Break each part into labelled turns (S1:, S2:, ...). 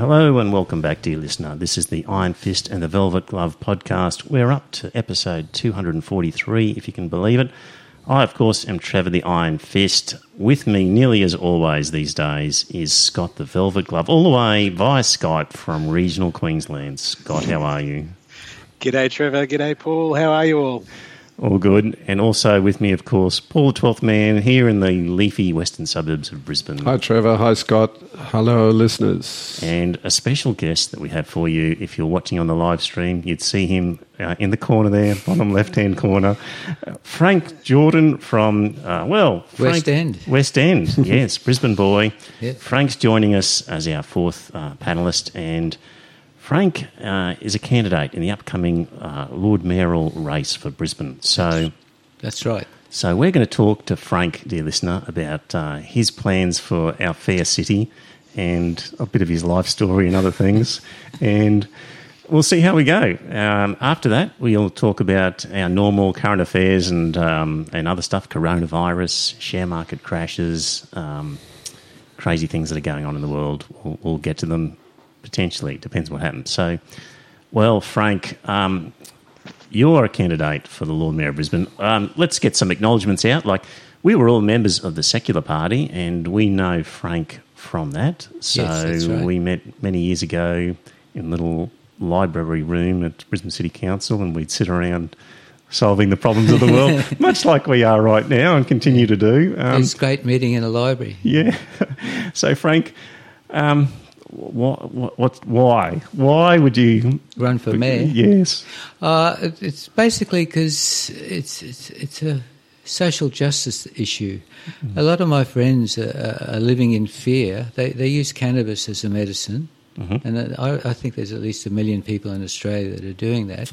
S1: Hello and welcome back, dear listener. This is the Iron Fist and the Velvet Glove podcast. We're up to episode 243, if you can believe it. I, of course, am Trevor the Iron Fist. With me, nearly as always these days, is Scott the Velvet Glove, all the way via Skype from regional Queensland. Scott, how are you?
S2: G'day, Trevor. G'day, Paul. How are you all?
S1: All good. And also with me, of course, Paul the Twelfth Man here in the leafy western suburbs of Brisbane.
S3: Hi, Trevor. Hi, Scott. Hello, listeners.
S1: And a special guest that we have for you, if you're watching on the live stream, you'd see him uh, in the corner there, bottom left hand corner. Uh, Frank Jordan from, uh, well, Frank,
S4: West End.
S1: West End, yes, Brisbane boy.
S4: Yeah.
S1: Frank's joining us as our fourth uh, panelist. And Frank uh, is a candidate in the upcoming uh, Lord Mayoral race for Brisbane. So.
S4: That's right.
S1: So we're going to talk to Frank, dear listener, about uh, his plans for our fair city and a bit of his life story and other things. and we'll see how we go. Um, after that, we'll talk about our normal current affairs and um, and other stuff: coronavirus, share market crashes, um, crazy things that are going on in the world. We'll, we'll get to them potentially. Depends what happens. So, well, Frank. Um, you're a candidate for the Lord Mayor of Brisbane. Um, let's get some acknowledgements out. Like, we were all members of the Secular Party, and we know Frank from that. So
S4: Yes, right.
S1: we met many years ago in a little library room at Brisbane City Council, and we'd sit around solving the problems of the world, much like we are right now and continue to do. Um,
S4: it's great meeting in a library.
S1: yeah. So, Frank, um, what, what, what, why? Why would you
S4: Run for mayor.
S1: Yes.
S4: Uh, it- it's basically because it's, it's, it's a social justice issue. A lot of my friends are, are living in fear. They, they use cannabis as a medicine. And I, I think there's at least a million people in Australia that are doing that.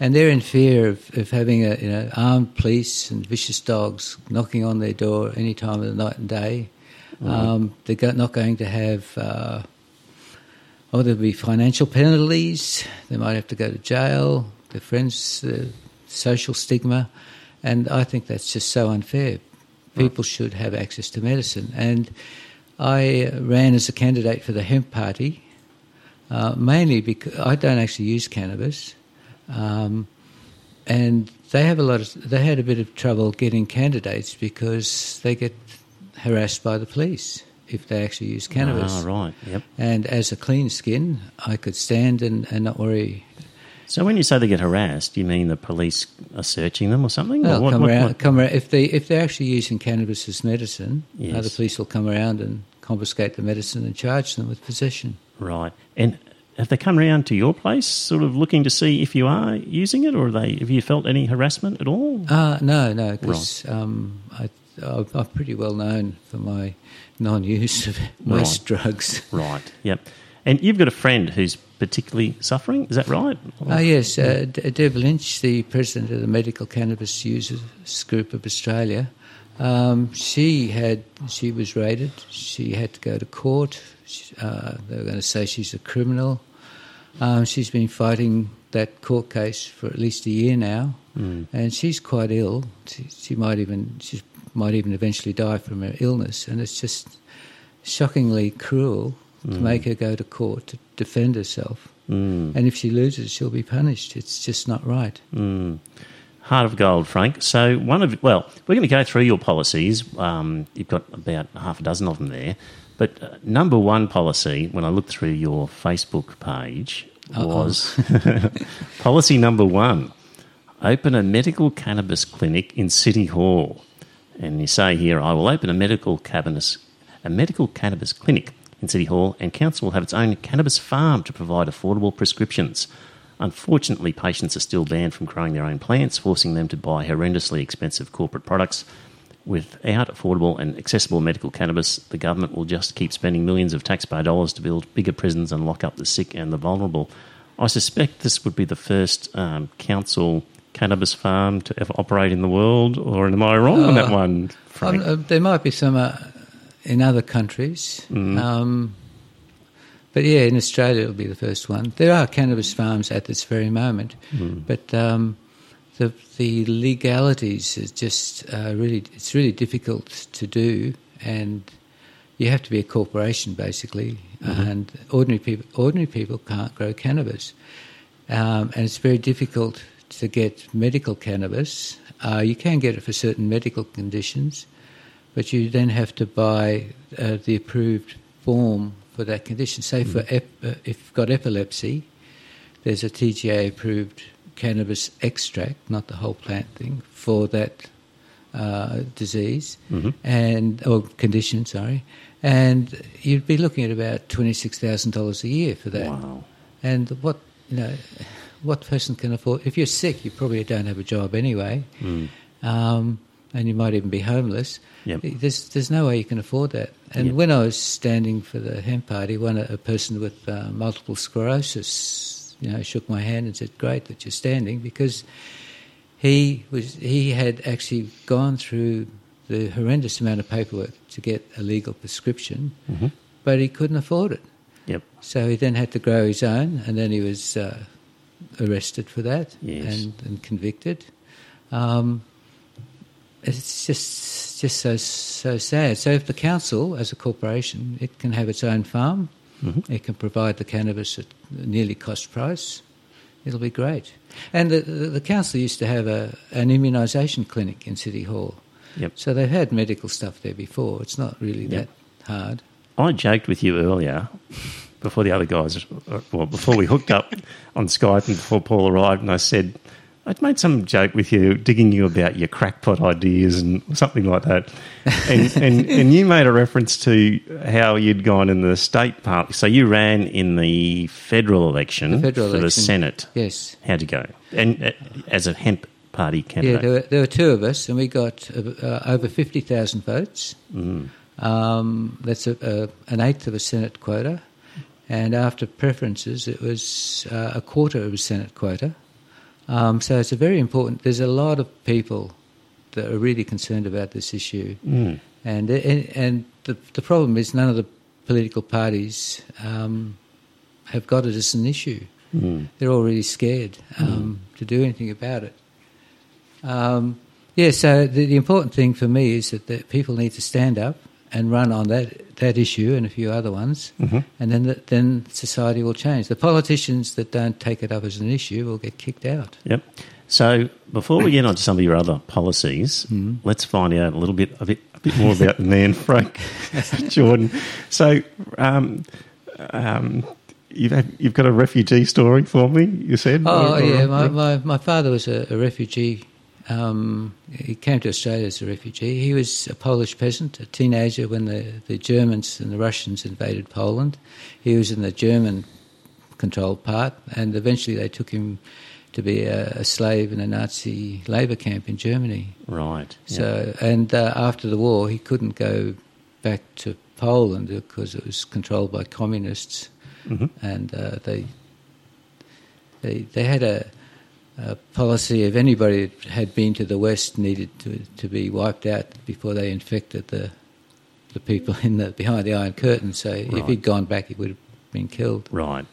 S4: And they're in fear of, of having a, you know, armed police and vicious dogs knocking on their door any time of the night and day. Um, they're not going to have uh, Oh, there'll be financial penalties. They might have to go to jail. Their friends, the social stigma, and I think that's just so unfair. People should have access to medicine. And I ran as a candidate for the hemp party, uh, mainly because I don't actually use cannabis, um, and they have a lot of. They had a bit of trouble getting candidates because they get harassed by the police if they actually use cannabis.
S1: Ah, right. Yep.
S4: And as a clean skin, I could stand and, and not worry.
S1: So when you say they get harassed, you mean the police are searching them or something? Or
S4: They'll
S1: what-
S4: come
S1: what-
S4: around,
S1: what-
S4: come around. If they if they're actually using cannabis as medicine, uh,
S1: Yes.
S4: the police will come around and confiscate the medicine and charge them with possession.
S1: Right. And have they come around to your place, sort of looking to see if you are using it, or they have you felt any harassment at all?
S4: Uh, no, no, because um, I, I'm I'm pretty well known for my non-use of most drugs.
S1: Right. Yep. And you've got a friend who's particularly suffering. Is that right?
S4: Oh, yes. Uh, Deb Lynch, the president of the Medical Cannabis Users Group of Australia, um, she had she was raided. She had to go to court. She, uh, they were going to say she's a criminal. Um, she's been fighting that court case for at least a year now, and she's quite ill. She, she might even she might even eventually die from her illness, and it's just shockingly cruel to make her go to court to defend herself.
S1: Mm.
S4: And if she loses, she'll be punished. It's just not right.
S1: Mm. Heart of gold, Frank. So one of well, we're going to go through your policies. Um, you've got about half a dozen of them there. But uh, number one policy, when I looked through your Facebook page,
S4: Uh-oh.
S1: was policy number one: open a medical cannabis clinic in City Hall. And you say here, I will open a medical cannabis a medical cannabis clinic in City Hall, and council will have its own cannabis farm to provide affordable prescriptions. Unfortunately, patients are still banned from growing their own plants, forcing them to buy horrendously expensive corporate products. Without affordable and accessible medical cannabis, the government will just keep spending millions of taxpayer dollars to build bigger prisons and lock up the sick and the vulnerable. I suspect this would be the first um, council cannabis farm to ever operate in the world, or am I wrong on that
S4: Uh,
S1: one, Frank?
S4: Uh, there might be some uh, in other countries.
S1: Mm.
S4: Um, but yeah, in Australia it'll be the first one. There are cannabis farms at this very moment,
S1: Mm.
S4: but um, the the legalities is just uh, really it's really difficult to do, and you have to be a corporation basically, and ordinary people ordinary people can't grow cannabis, um, and it's very difficult to get medical cannabis. Uh, you can get it for certain medical conditions, but you then have to buy uh, the approved form for that condition. Say for ep- uh, if you've got epilepsy, there's a TGA approved cannabis extract, not the whole plant thing, for that uh, disease and or condition. Sorry, and you'd be looking at about twenty six thousand dollars a year for that.
S1: Wow.
S4: And what you know, what person can afford? If you're sick, you probably don't have a job anyway, um, and you might even be homeless.
S1: Yep.
S4: There's there's no way you can afford that. And
S1: Yep.
S4: when I was standing for the hemp party, one a person with uh, multiple sclerosis, you know, shook my hand and said, "Great that you're standing," because he was he had actually gone through the horrendous amount of paperwork to get a legal prescription, but he couldn't afford it.
S1: Yep.
S4: So he then had to grow his own, and then he was uh, arrested for that
S1: Yes.
S4: and, and convicted. Um, it's just just so so sad. So if the council, as a corporation, it can have its own farm, it can provide the cannabis at nearly cost price. It'll be great. And the, the, the council used to have a, an immunisation clinic in City Hall.
S1: Yep.
S4: So they've had medical stuff there before. It's not really
S1: Yep.
S4: that hard.
S1: I joked with you earlier before the other guys, well, before we hooked up on Skype and before Paul arrived, and I said, I'd made some joke with you, digging you about your crackpot ideas and something like that. And, and, and you made a reference to how you'd gone in the state party. So you ran in the federal election
S4: The federal
S1: for the. Senate.
S4: Yes.
S1: How'd you go? And uh, as a hemp party
S4: Yeah,
S1: candidate.
S4: there were, there were two of us, and we got uh, uh, over 50,000 votes. Um, that's a, a, an eighth of a Senate quota. And after preferences, it was uh, a quarter of a Senate quota. Um, so it's a very important. There's a lot of people that are really concerned about this issue,
S1: Mm.
S4: and and, and the, the problem is none of the political parties um, have got it as an issue.
S1: Mm.
S4: They're all really scared um, to do anything about it. Um, yeah, so the, the important thing for me is that the people need to stand up and run on that, that issue and a few other ones, and then the, then society will change. The politicians that don't take it up as an issue will get kicked out.
S1: Yep. So before we get on to some of your other policies,
S4: Mm-hmm.
S1: let's find out a little bit a bit a bit more about the man Frank Jordan. So um, um, you've had, you've got a refugee story for me. You said.
S4: Oh
S1: Or- or-
S4: yeah, my, my, my father was a, a refugee. Um, he came to Australia as a refugee. He was a Polish peasant, a teenager when the, the Germans and the Russians invaded Poland. He was in the German controlled part, and eventually they took him to be a, a slave in a Nazi labour camp in Germany.
S1: Right. yeah.
S4: So, and uh, after the war, he couldn't go back to Poland because it was controlled by communists,
S1: Mhm.
S4: and uh, they they they had a, a policy of anybody that had been to the West needed to to be wiped out before they infected the the people in the behind the Iron Curtain. So, if he'd gone back, he would have been killed.
S1: Right.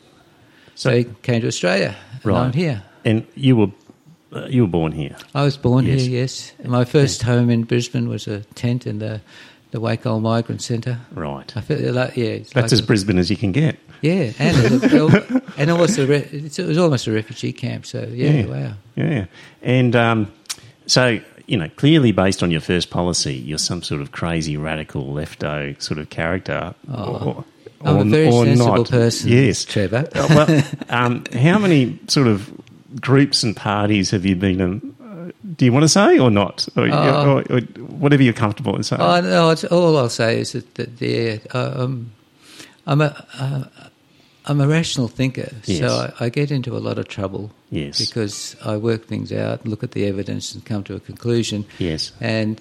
S4: So, he came to Australia, and
S1: Right.
S4: I'm here.
S1: And you were uh, you were born here.
S4: I was born
S1: Yes.
S4: here, yes. My first home in Brisbane was a tent in the, the Wacol Migrant Centre.
S1: Right.
S4: Like, yeah.
S1: That's
S4: like
S1: as
S4: a-
S1: Brisbane as you can get.
S4: Yeah, and it, was- and it was, a re, it's- it was almost a refugee camp, so yeah,
S1: Yeah.
S4: wow.
S1: Yeah. And um, so, you know, clearly based on your first policy, you're some sort of crazy radical lefto sort of character.
S4: Oh, I'm a very
S1: or
S4: sensible
S1: not.
S4: person,
S1: Yes.
S4: Trevor.
S1: Well, um, how many sort of groups and parties have you been in? Do you want to say or not? Or,
S4: Oh.
S1: or, or whatever you're comfortable in saying.
S4: No, it's, all I'll say is that, that uh, um, I'm a uh, I'm a rational thinker,
S1: Yes.
S4: so I, I get into a lot of trouble.
S1: Yes.
S4: because I work things out, look at the evidence, and come to a conclusion.
S1: Yes.
S4: and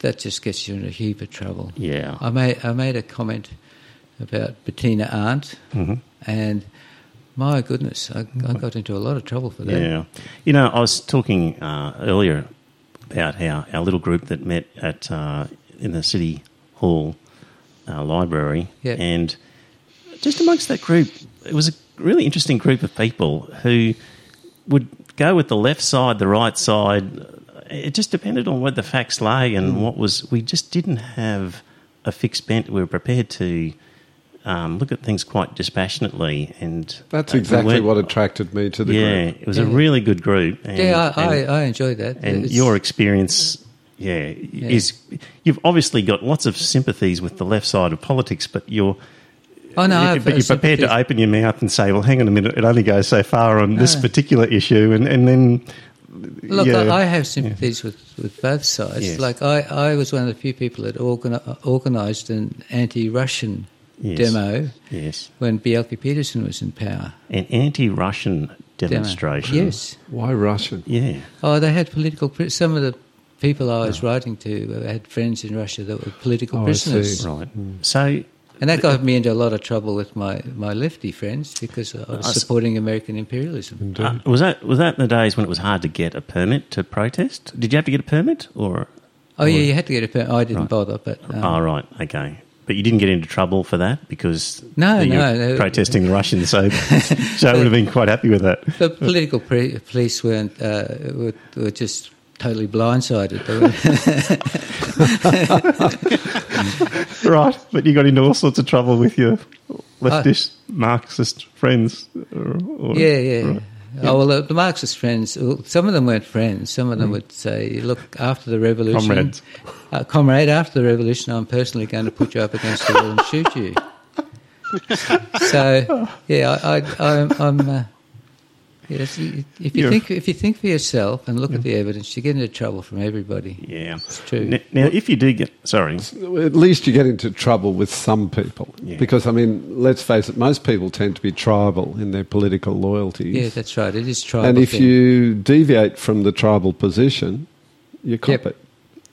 S4: that just gets you in a heap of trouble.
S1: Yeah.
S4: I made I made a comment about Bettina Arndt,
S1: Mhm.
S4: and My goodness, I, I got into a lot of trouble for that.
S1: Yeah. You know, I was talking uh, earlier about how our little group that met at uh, in the city hall uh, library,
S4: Yeah.
S1: and just amongst that group, it was a really interesting group of people who would go with the left side, the right side. It just depended on where the facts lay and what was. We just didn't have a fixed bent. We were prepared to. Um, look at things quite dispassionately, and
S3: That's
S1: we
S3: exactly what attracted me to the
S1: yeah,
S3: group.
S1: it was a really good group. And,
S4: Yeah, I,
S1: and,
S4: I, I enjoyed that.
S1: and
S4: It's-
S1: your experience, yeah, is you've obviously got lots of sympathies with the left side of politics, but you're
S4: Oh no,
S1: you-
S4: I've,
S1: but
S4: uh,
S1: you're prepared to open your mouth and say, "Well, hang on a minute, it only goes so far on this particular issue," and and then
S4: Look,
S1: yeah.
S4: I, I have sympathies with, with both sides.
S1: Yes.
S4: Like I, I was one of the few people that organi- organised an anti-Russian
S1: Yes.
S4: demo
S1: yes,
S4: when Bjelke-Petersen was in power.
S1: an anti-Russian
S4: Demo.
S1: demonstration.
S4: Yes.
S3: Why Russian?
S1: yeah,
S4: Oh, they had political. Some of the people I was writing to uh, had friends in Russia that were political
S3: Oh, I
S4: prisoners,
S3: see.
S1: right. So
S4: and that got me into a lot of trouble with my, my lefty friends because I was
S1: I s-
S4: supporting American imperialism.
S1: uh, was that was that in the days when it was hard to get a permit to protest? Did you have to get a permit or?
S4: Oh yeah, you had to get a permit. I didn't
S1: Right.
S4: bother, but um,
S1: oh, right, okay. But you didn't get into trouble for that because
S4: No,
S1: you were
S4: no, no.
S1: protesting the Russians. So, so I would have been quite happy with that.
S4: the political pre- police weren't uh, were, were just totally blindsided. They were,
S1: Right, but you got into all sorts of trouble with your leftist Marxist friends. Or, or-
S4: yeah, yeah.
S1: right.
S4: Oh well, the, the Marxist friends, some of them weren't friends. Some of them would say, "Look, after the revolution,
S1: Mm. Comrades.
S4: uh, comrade, after the revolution, I'm personally going to put you up against the wall and shoot you." so, yeah, I, I, I'm. I'm uh, yes, if you
S1: You're-
S4: think if you think for yourself and look at the evidence, you get into trouble from everybody.
S1: Yeah,
S4: It's true.
S1: N- Now, if you do get sorry,
S3: At least you get into trouble with some people.
S1: Yeah.
S3: Because, I mean, let's face it, most people tend to be tribal in their political loyalties.
S4: Yeah, that's right. It is tribal.
S3: and if
S4: thing.
S3: you deviate from the tribal position, you cop
S4: Yep.
S3: it.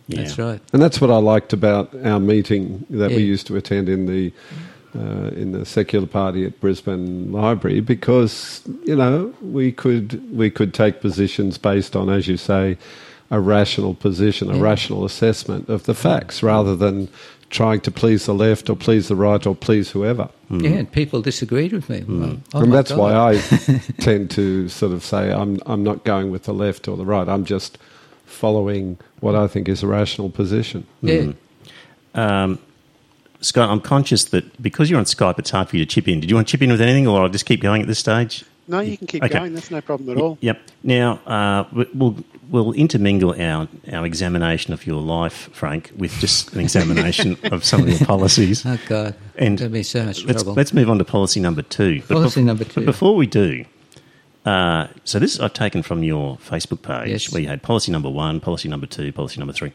S1: yeah.
S4: that's right.
S3: And that's what I liked about our meeting that we used to attend in the uh, in the secular party at Brisbane Library because you know we could we could take positions based on, as you say, a rational position, a
S4: Yeah.
S3: rational assessment of the facts, rather than trying to please the left or please the right or please whoever.
S4: Yeah, and people disagreed with me. Well, oh
S3: and that's
S4: God.
S3: why I tend to sort of say I'm I'm not going with the left or the right. I'm just following what I think is a rational position.
S4: Yeah.
S1: Um, Scott, I'm conscious that because you're on Skype, it's hard for you to chip in. Did you want to chip in with anything, or I'll just keep going at this stage?
S2: No, you can keep
S1: Okay.
S2: going. That's no problem at all.
S1: Yep. Now uh, we- we'll we'll intermingle our our examination of your life, Frank, with just an examination of some of your policies.
S4: Oh God,
S1: And
S4: there'll be so much
S1: Let's,
S4: trouble.
S1: let's move on to policy number two. But
S4: Policy
S1: bef-
S4: number two.
S1: But before we do, uh, so this I've taken from your Facebook page
S4: Yes.
S1: where you had policy number one, policy number two, policy number three.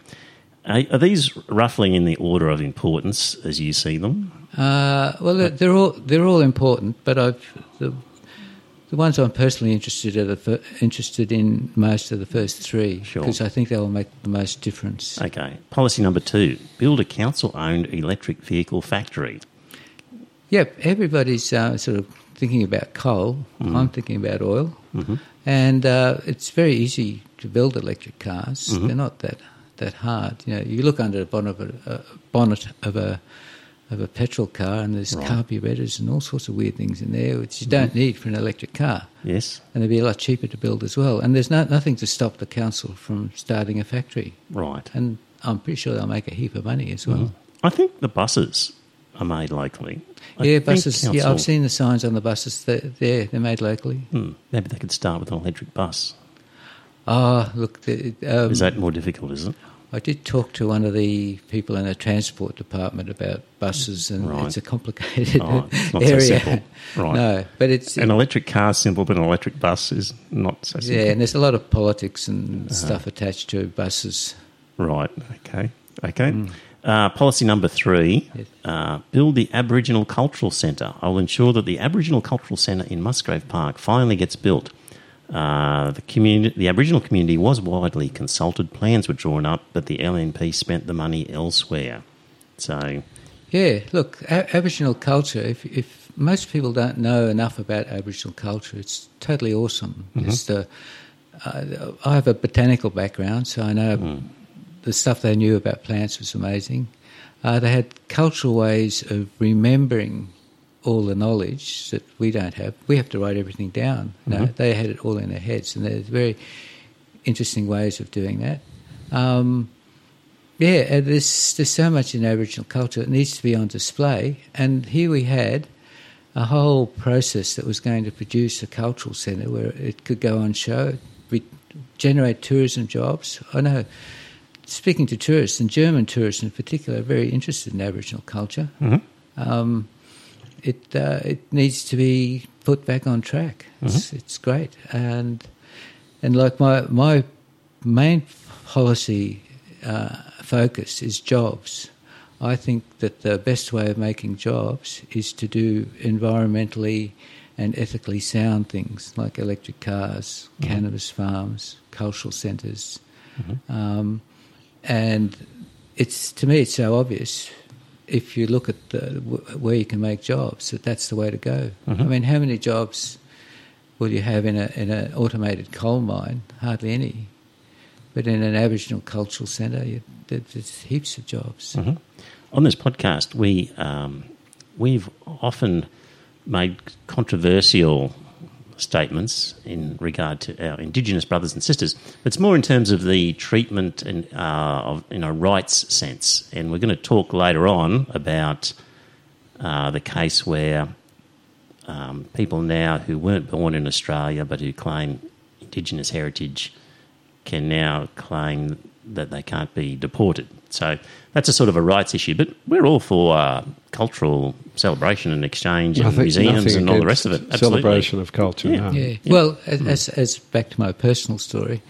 S1: Are, are these roughly in the order of importance as you see them?
S4: Uh, well, they're, they're all they're all important, but I've the, the ones I'm personally interested in, are the interested in most of the first three
S1: Sure.
S4: because I think they will make the most difference.
S1: Okay. Policy number two: build a council-owned electric vehicle factory.
S4: Yep, everybody's uh, sort of thinking about coal.
S1: Mm-hmm.
S4: I'm thinking about oil, and uh, it's very easy to build electric cars.
S1: Mm-hmm.
S4: They're not that that hard. You know, you look under the bonnet of a, uh, bonnet of a of a petrol car, and there's
S1: Right. Mm-hmm.
S4: carburetors and all sorts of weird things in there which you don't need for an electric car.
S1: Yes.
S4: and they'd be a lot cheaper to build as well. And there's no, nothing to stop the council from starting a factory.
S1: Right.
S4: And I'm pretty sure they'll make a heap of money as well.
S1: I think the buses are made locally. I
S4: Yeah, buses. Yeah, I've seen the signs on the buses. They're, they're, they're made locally.
S1: Hmm, maybe they could start with an electric bus.
S4: Ah, look, the, um,
S1: Is that more difficult? Is it?
S4: I did talk to one of the people in the transport department about buses, and
S1: Right.
S4: it's a complicated
S1: Oh, it's not so
S4: area.
S1: simple. Right.
S4: No, but it's
S1: An electric car is simple, but an electric bus is not so simple.
S4: yeah, and there's a lot of politics and
S1: Uh-huh.
S4: stuff attached to buses.
S1: Right. Okay. Okay. Uh, policy number three:
S4: Yes.
S1: uh, build the Aboriginal Cultural Centre. I will ensure that the Aboriginal Cultural Centre in Musgrave Park finally gets built. Uh, the community, the Aboriginal community, was widely consulted. Plans were drawn up, but the LNP spent the money elsewhere. So,
S4: Yeah, look, a- Aboriginal culture. If, if most people don't know enough about Aboriginal culture. It's totally awesome. Just, uh, uh, I have a botanical background, so I know the stuff they knew about plants was amazing. Uh, they had cultural ways of remembering all the knowledge that we don't have. We have to write everything down. No, they had it all in their heads, and there's very interesting ways of doing that. Um, yeah, there's there's so much in Aboriginal culture that needs to be on display, and here we had a whole process that was going to produce a cultural centre where it could go on show, we generate tourism jobs. I know, speaking to tourists, and German tourists in particular, are very interested in Aboriginal culture. Um, it uh, it needs to be put back on track. It's, it's great, and and like my my main policy uh, focus is jobs. I think that the best way of making jobs is to do environmentally and ethically sound things like electric cars, cannabis farms, cultural centres, um, and it's to me it's so obvious. If you look at the, where you can make jobs, that that's the way to go. I mean, how many jobs will you have in a in an automated coal mine? Hardly any. But in an Aboriginal cultural centre, you, there- there's heaps of jobs.
S1: On this podcast, we um, we've often made controversial statements in regard to our Indigenous brothers and sisters. It's more in terms of the treatment and uh, of in a rights sense, and we're going to talk later on about uh, the case where um, people now who weren't born in Australia but who claim Indigenous heritage can now claim that they can't be deported. So that's a sort of a rights issue, but we're all for uh, cultural celebration and exchange and museums and all the rest of it. Absolutely.
S3: Celebration of culture.
S1: Yeah.
S3: no.
S4: Yeah. Well, as, as, as back to my personal story,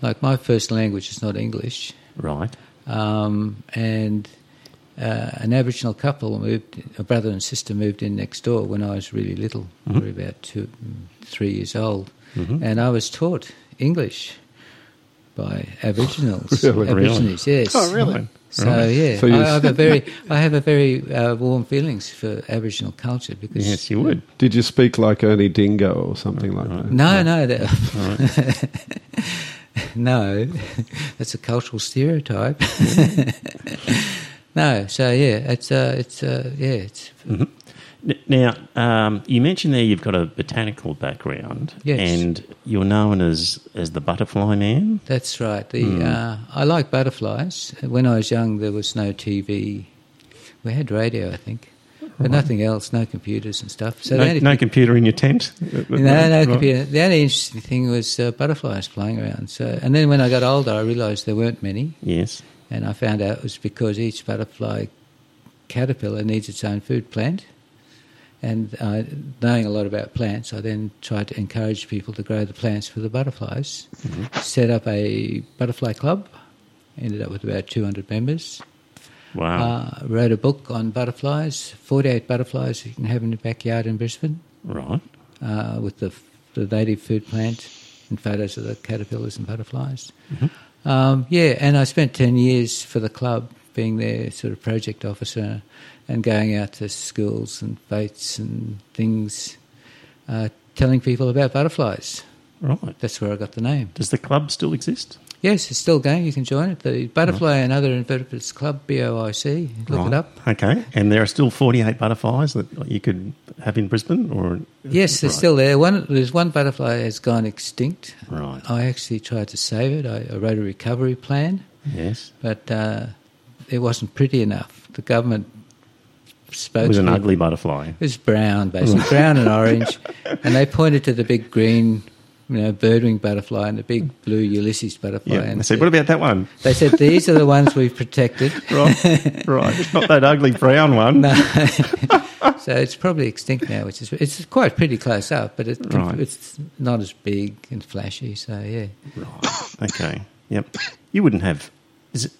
S4: like my first language is not English,
S1: Right.
S4: um, and uh, an Aboriginal couple moved, a brother and sister moved in next door when I was really little, probably about two, mm, three years old, and I was taught English by Aboriginals,
S3: Really?
S4: Aborigines, yes.
S2: Oh, really?
S4: So yeah,
S3: So
S4: I, I have a very, I have a very uh, warm feelings for Aboriginal culture because
S1: Yes, you would.
S3: Did you speak like Ernie Dingo or something like that?
S4: No, no, that, no, that's a cultural stereotype. no, so yeah, it's uh, it's uh, yeah, it's
S1: N- Now, um, you mentioned there you've got a botanical background,
S4: Yes.
S1: and you're known as as the butterfly man.
S4: that's right. The uh, I like butterflies. When I was young, there was no TV. We had radio, I think, but nothing else. No computers and stuff. So
S1: No,
S4: only
S1: no
S4: thing-
S1: computer in your tent.
S4: No, no
S1: Right.
S4: computer. The only interesting thing was uh, butterflies flying around. So, and then when I got older, I realised there weren't many.
S1: Yes.
S4: And I found out it was because each butterfly caterpillar needs its own food plant. And uh, knowing a lot about plants, I then tried to encourage people to grow the plants for the butterflies. Set up a butterfly club, ended up with about 200 members.
S1: Wow.
S4: Uh, wrote a book on butterflies, 48 butterflies you can have in your backyard in Brisbane
S1: right.
S4: uh, with the, the native food plant and photos of the caterpillars and butterflies. Um, yeah, and I spent 10 years for the club being their sort of project officer and going out to schools and fetes and things, uh, telling people about butterflies.
S1: Right.
S4: That's where I got the name.
S1: Does the club still exist?
S4: Yes, it's still going. You can join it. The Butterfly and Other Invertebrates Club, BOIC. Look
S1: right.
S4: it up.
S1: Okay. And there are still 48 butterflies that you could have in Brisbane, or
S4: Yes, they're
S1: Right.
S4: still there. One, there's one butterfly that has gone extinct.
S1: Right.
S4: I actually tried to save it. I, I wrote a recovery plan.
S1: Yes.
S4: but uh, it wasn't pretty enough. The government spoke.
S1: It was an
S4: to-
S1: ugly butterfly.
S4: It was brown, basically brown and orange, and they pointed to the big green, you know, birdwing butterfly and the big blue Ulysses butterfly,
S1: Yeah.
S4: and
S1: I said, what about that one?
S4: they said these are the ones we've protected.
S1: Right. right. Not that ugly brown one.
S4: No. so it's probably extinct now, which is it's quite pretty close up, but it,
S1: Right.
S4: it's not as big and flashy. So yeah,
S1: Right. Okay. Yep. You wouldn't have. Is it?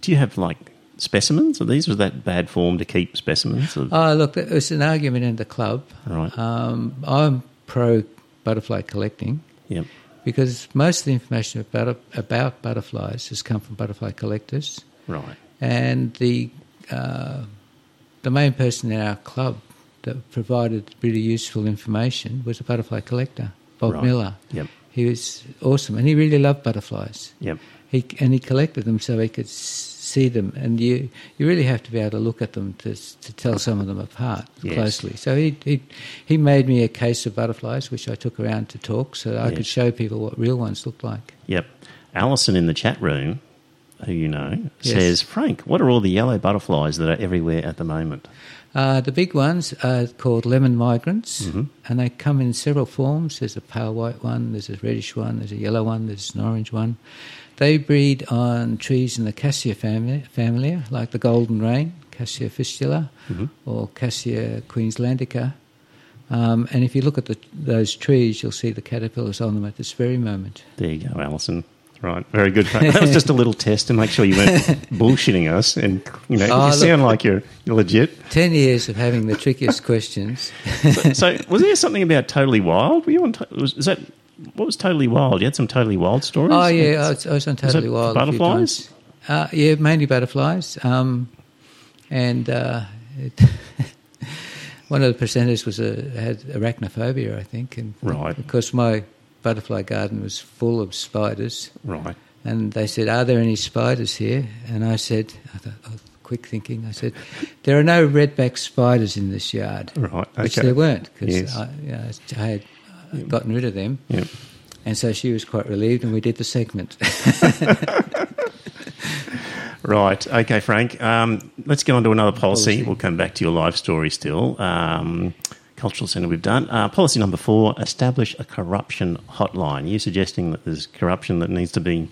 S1: Do you have like specimens of these? Was that bad form to keep specimens? Of,
S4: Oh, look, it was an argument in the club.
S1: Right.
S4: Um, I'm pro butterfly collecting
S1: yep.
S4: because most of the information about, about butterflies has come from butterfly collectors.
S1: Right.
S4: And the, uh, the main person in our club that provided really useful information was a butterfly collector, Bob
S1: Right.
S4: Miller.
S1: Yep.
S4: He was awesome, and he really loved butterflies.
S1: Yep.
S4: He and he collected them so he could see them, and you you really have to be able to look at them to to tell some of them apart
S1: Yes.
S4: closely. So he he he made me a case of butterflies, which I took around to talk, so I
S1: Yes.
S4: could show people what real ones look like.
S1: Yep. Alison in the chat room, who you know,
S4: Yes.
S1: says, Frank, what are all the yellow butterflies that are everywhere at the moment?
S4: Uh, the big ones are called lemon migrants,
S1: Mm-hmm.
S4: and they come in several forms. There's a pale white one, there's a reddish one, there's a yellow one, there's an orange one. They breed on trees in the Cassia family, family like the golden rain, Cassia fistula,
S1: Mm-hmm.
S4: or Cassia queenslandica. Um, and if you look at the, those trees, you'll see the caterpillars on them at this very moment.
S1: There you go, Alison. Right, very good. That was just a little test to make sure you weren't bullshitting us, and you know
S4: Oh,
S1: you
S4: look.
S1: sound like you're, you're legit.
S4: Ten years of having the trickiest questions.
S1: So, so was there something about Totally Wild? Were you on? Was, is that what was Totally Wild? You had some Totally Wild stories.
S4: Oh yeah, I was, I was on Totally
S1: it
S4: Wild.
S1: butterflies?
S4: Uh, yeah, mainly butterflies. Um, and uh, it, one of the presenters was a, had arachnophobia, I think, and
S1: Right.
S4: because my butterfly garden was full of spiders,
S1: right.
S4: and they said, "Are there any spiders here?" And I said, I thought, oh, "Quick thinking." I said, "There are no redback spiders in this yard."
S1: Right,
S4: Which there weren't because
S1: Yes.
S4: I, you know, I had uh, gotten rid of them.
S1: Yep.
S4: And so she was quite relieved, and we did the segment.
S1: Right. Okay, Frank. Um, let's get on to another policy.
S4: Policy.
S1: We'll come back to your life story still. Um, Cultural Centre we've done. Uh, policy number four, establish a corruption hotline. You're suggesting that there's corruption that needs to be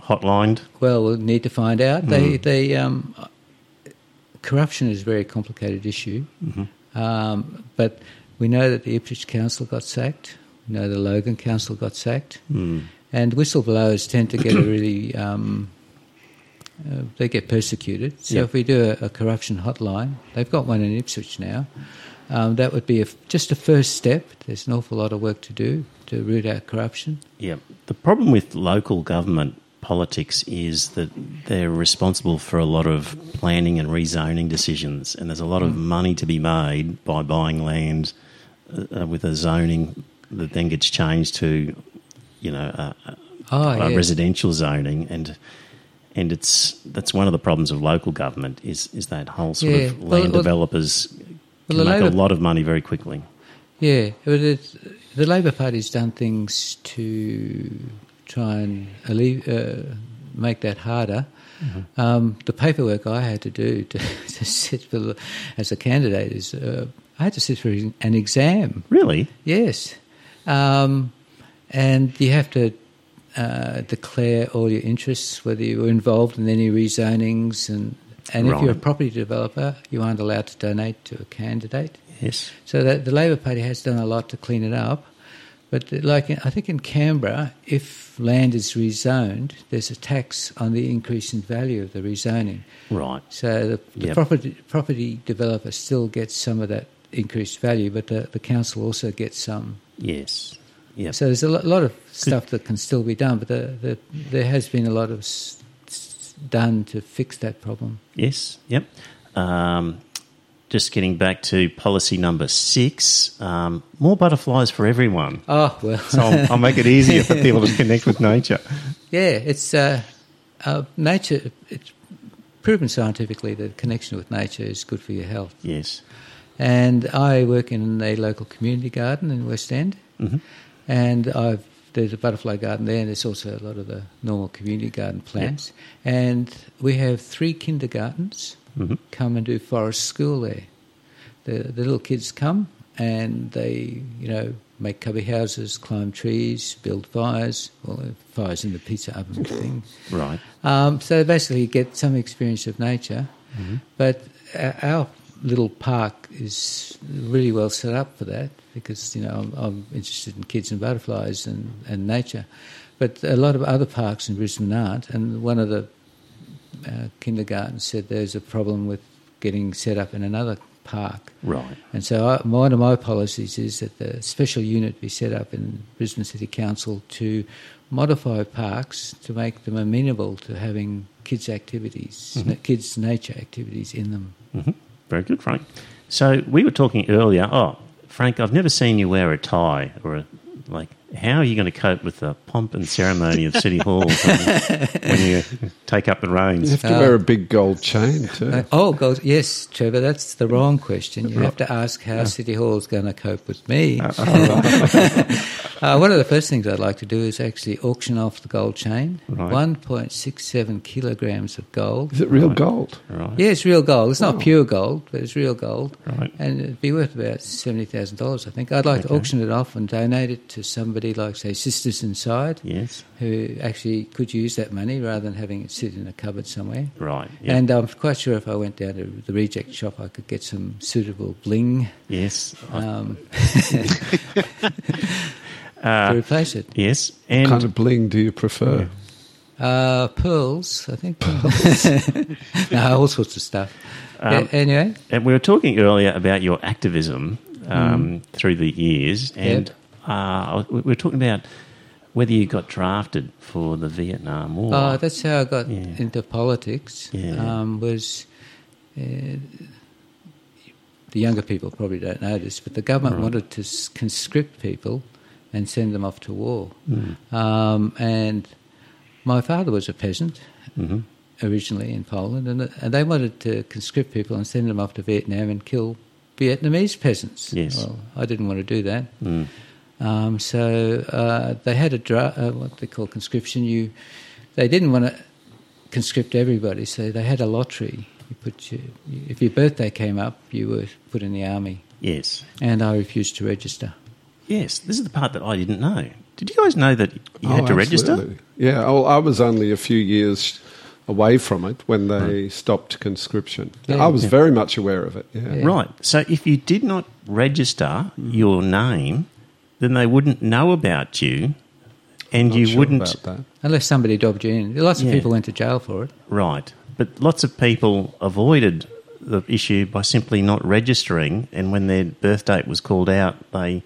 S1: hotlined?
S4: Well, we'll need to find out. They, they, um, corruption is a very complicated issue, um, but we know that the Ipswich Council got sacked. We know the Logan Council got sacked, and whistleblowers tend to get a really um, uh, they get persecuted. So
S1: Yeah.
S4: if we do a, a corruption hotline, they've got one in Ipswich now. Um, that would be a, just a first step. There's an awful lot of work to do to root out corruption.
S1: Yeah. The problem with local government politics is that they're responsible for a lot of planning and rezoning decisions, and there's a lot of money to be made by buying land uh, with a zoning that then gets changed to, you know, a,
S4: Oh,
S1: a
S4: yes.
S1: residential zoning, and and it's that's one of the problems of local government is is that whole sort
S4: Yeah.
S1: of land
S4: well-
S1: developers
S4: well,
S1: can make a lot of money very quickly.
S4: Yeah, but it, the Labor Party's done things to try and alleviate, uh, make that harder. Um, the paperwork I had to do to, to sit for the, as a candidate is uh, I had to sit for an exam.
S1: Really?
S4: Yes, um, and you have to uh, declare all your interests, whether you were involved in any rezonings, and and if you're a property developer, you aren't allowed to donate to a candidate.
S1: Yes.
S4: So that the Labor Party has done a lot to clean it up. But like in, I think in Canberra, if land is rezoned, there's a tax on the increase in value of the rezoning.
S1: Right.
S4: So the, the
S1: Yep.
S4: property property developer still gets some of that increased value, but the, the council also gets some.
S1: Yes. Yes.
S4: So there's a lo- lot of stuff that can still be done, but the, the, there has been a lot of s- s- done to fix that problem.
S1: Yes, yep. Um, just getting back to policy number six um, more butterflies for everyone.
S4: Oh well,
S1: So I'll, I'll make it easier for people to connect with nature.
S4: Yeah, it's uh, uh, nature. It's proven scientifically that connection with nature is good for your health.
S1: Yes.
S4: And I work in a local community garden in West End,
S1: Mhm.
S4: and I've there's a butterfly garden there, and there's also a lot of the normal community garden plants. And we have three kindergartens
S1: Mhm.
S4: come and do forest school there. The, the little kids come and they, you know, make cubby houses, climb trees, build fires. Well, fires in the pizza oven thing.
S1: Right.
S4: Um, so basically, get some experience of nature. But our, our little park is really well set up for that because you know I'm, I'm interested in kids and butterflies and, and nature. But a lot of other parks in Brisbane aren't. And one of the uh, kindergartens said there's a problem with getting set up in another park.
S1: Right.
S4: And so I, one of my policies is that the special unit be set up in Brisbane City Council to modify parks to make them amenable to having kids' activities, na- kids' nature activities in them.
S1: hmm Very good, Frank. So we were talking earlier. Oh, Frank, I've never seen you wear a tie or a like. How are you going to cope with the pomp and ceremony of City Hall when, when you take up the reins?
S3: You have to wear a big gold chain too.
S4: Uh, oh, gold. Yes, Trevor, that's the wrong question. You have to ask how City Hall is going to cope with me. uh, one of the first things I'd like to do is actually auction off the gold chain.
S1: Right.
S4: 1.67 kilograms of gold.
S3: Is it real gold?
S1: Right.
S4: Yeah, it's real gold. It's not pure gold, but it's real gold.
S1: Right.
S4: And it'd be worth about $70,000, I think. I'd like to auction it off and donate it to somebody like, say, Sisters Inside,
S1: Yes.
S4: who actually could use that money rather than having it sit in a cupboard somewhere.
S1: Right. Yeah.
S4: And I'm quite sure if I went down to the reject shop, I could get some suitable bling
S1: yes.
S4: Um,
S1: uh,
S4: to replace it.
S1: yes. And
S3: What kind of bling do you prefer?
S4: Uh, pearls, I think. no, all sorts of stuff. Yeah,
S1: Um,
S4: anyway,
S1: And we were talking earlier about your activism um, through the years, and uh, we were talking about whether you got drafted for the Vietnam War.
S4: oh, that's how I got
S1: Yeah.
S4: into politics.
S1: Yeah.
S4: Um, was uh, the younger people probably don't know this, but the government wanted to conscript people and send them off to war. Um, and my father was a peasant
S1: Mhm.
S4: originally in Poland, and, and they wanted to conscript people and send them off to Vietnam and kill Vietnamese peasants.
S1: Yes.
S4: Well, I didn't want to do that.
S1: Mm.
S4: Um, so uh, they had a dra- uh, what they call conscription. You, they didn't want to conscript everybody, so they had a lottery. You put your, if your birthday came up, you were put in the army,
S1: Yes.
S4: and I refused to register.
S1: Yes. This is the part that I didn't know. Did you guys know that you had
S3: Oh,
S1: to register?
S3: Yeah, well, I was only a few years away from it when they stopped conscription.
S4: Yeah.
S3: I was very much aware of it. Yeah.
S4: Yeah.
S1: Right. So if you did not register hmm. your name, then they wouldn't know about you, and
S3: Not
S1: you
S3: sure
S1: wouldn't.
S3: about that.
S4: Unless somebody dobbed you in. Lots of people went to jail for it.
S1: Right. But lots of people avoided the issue by simply not registering, and when their birth date was called out, they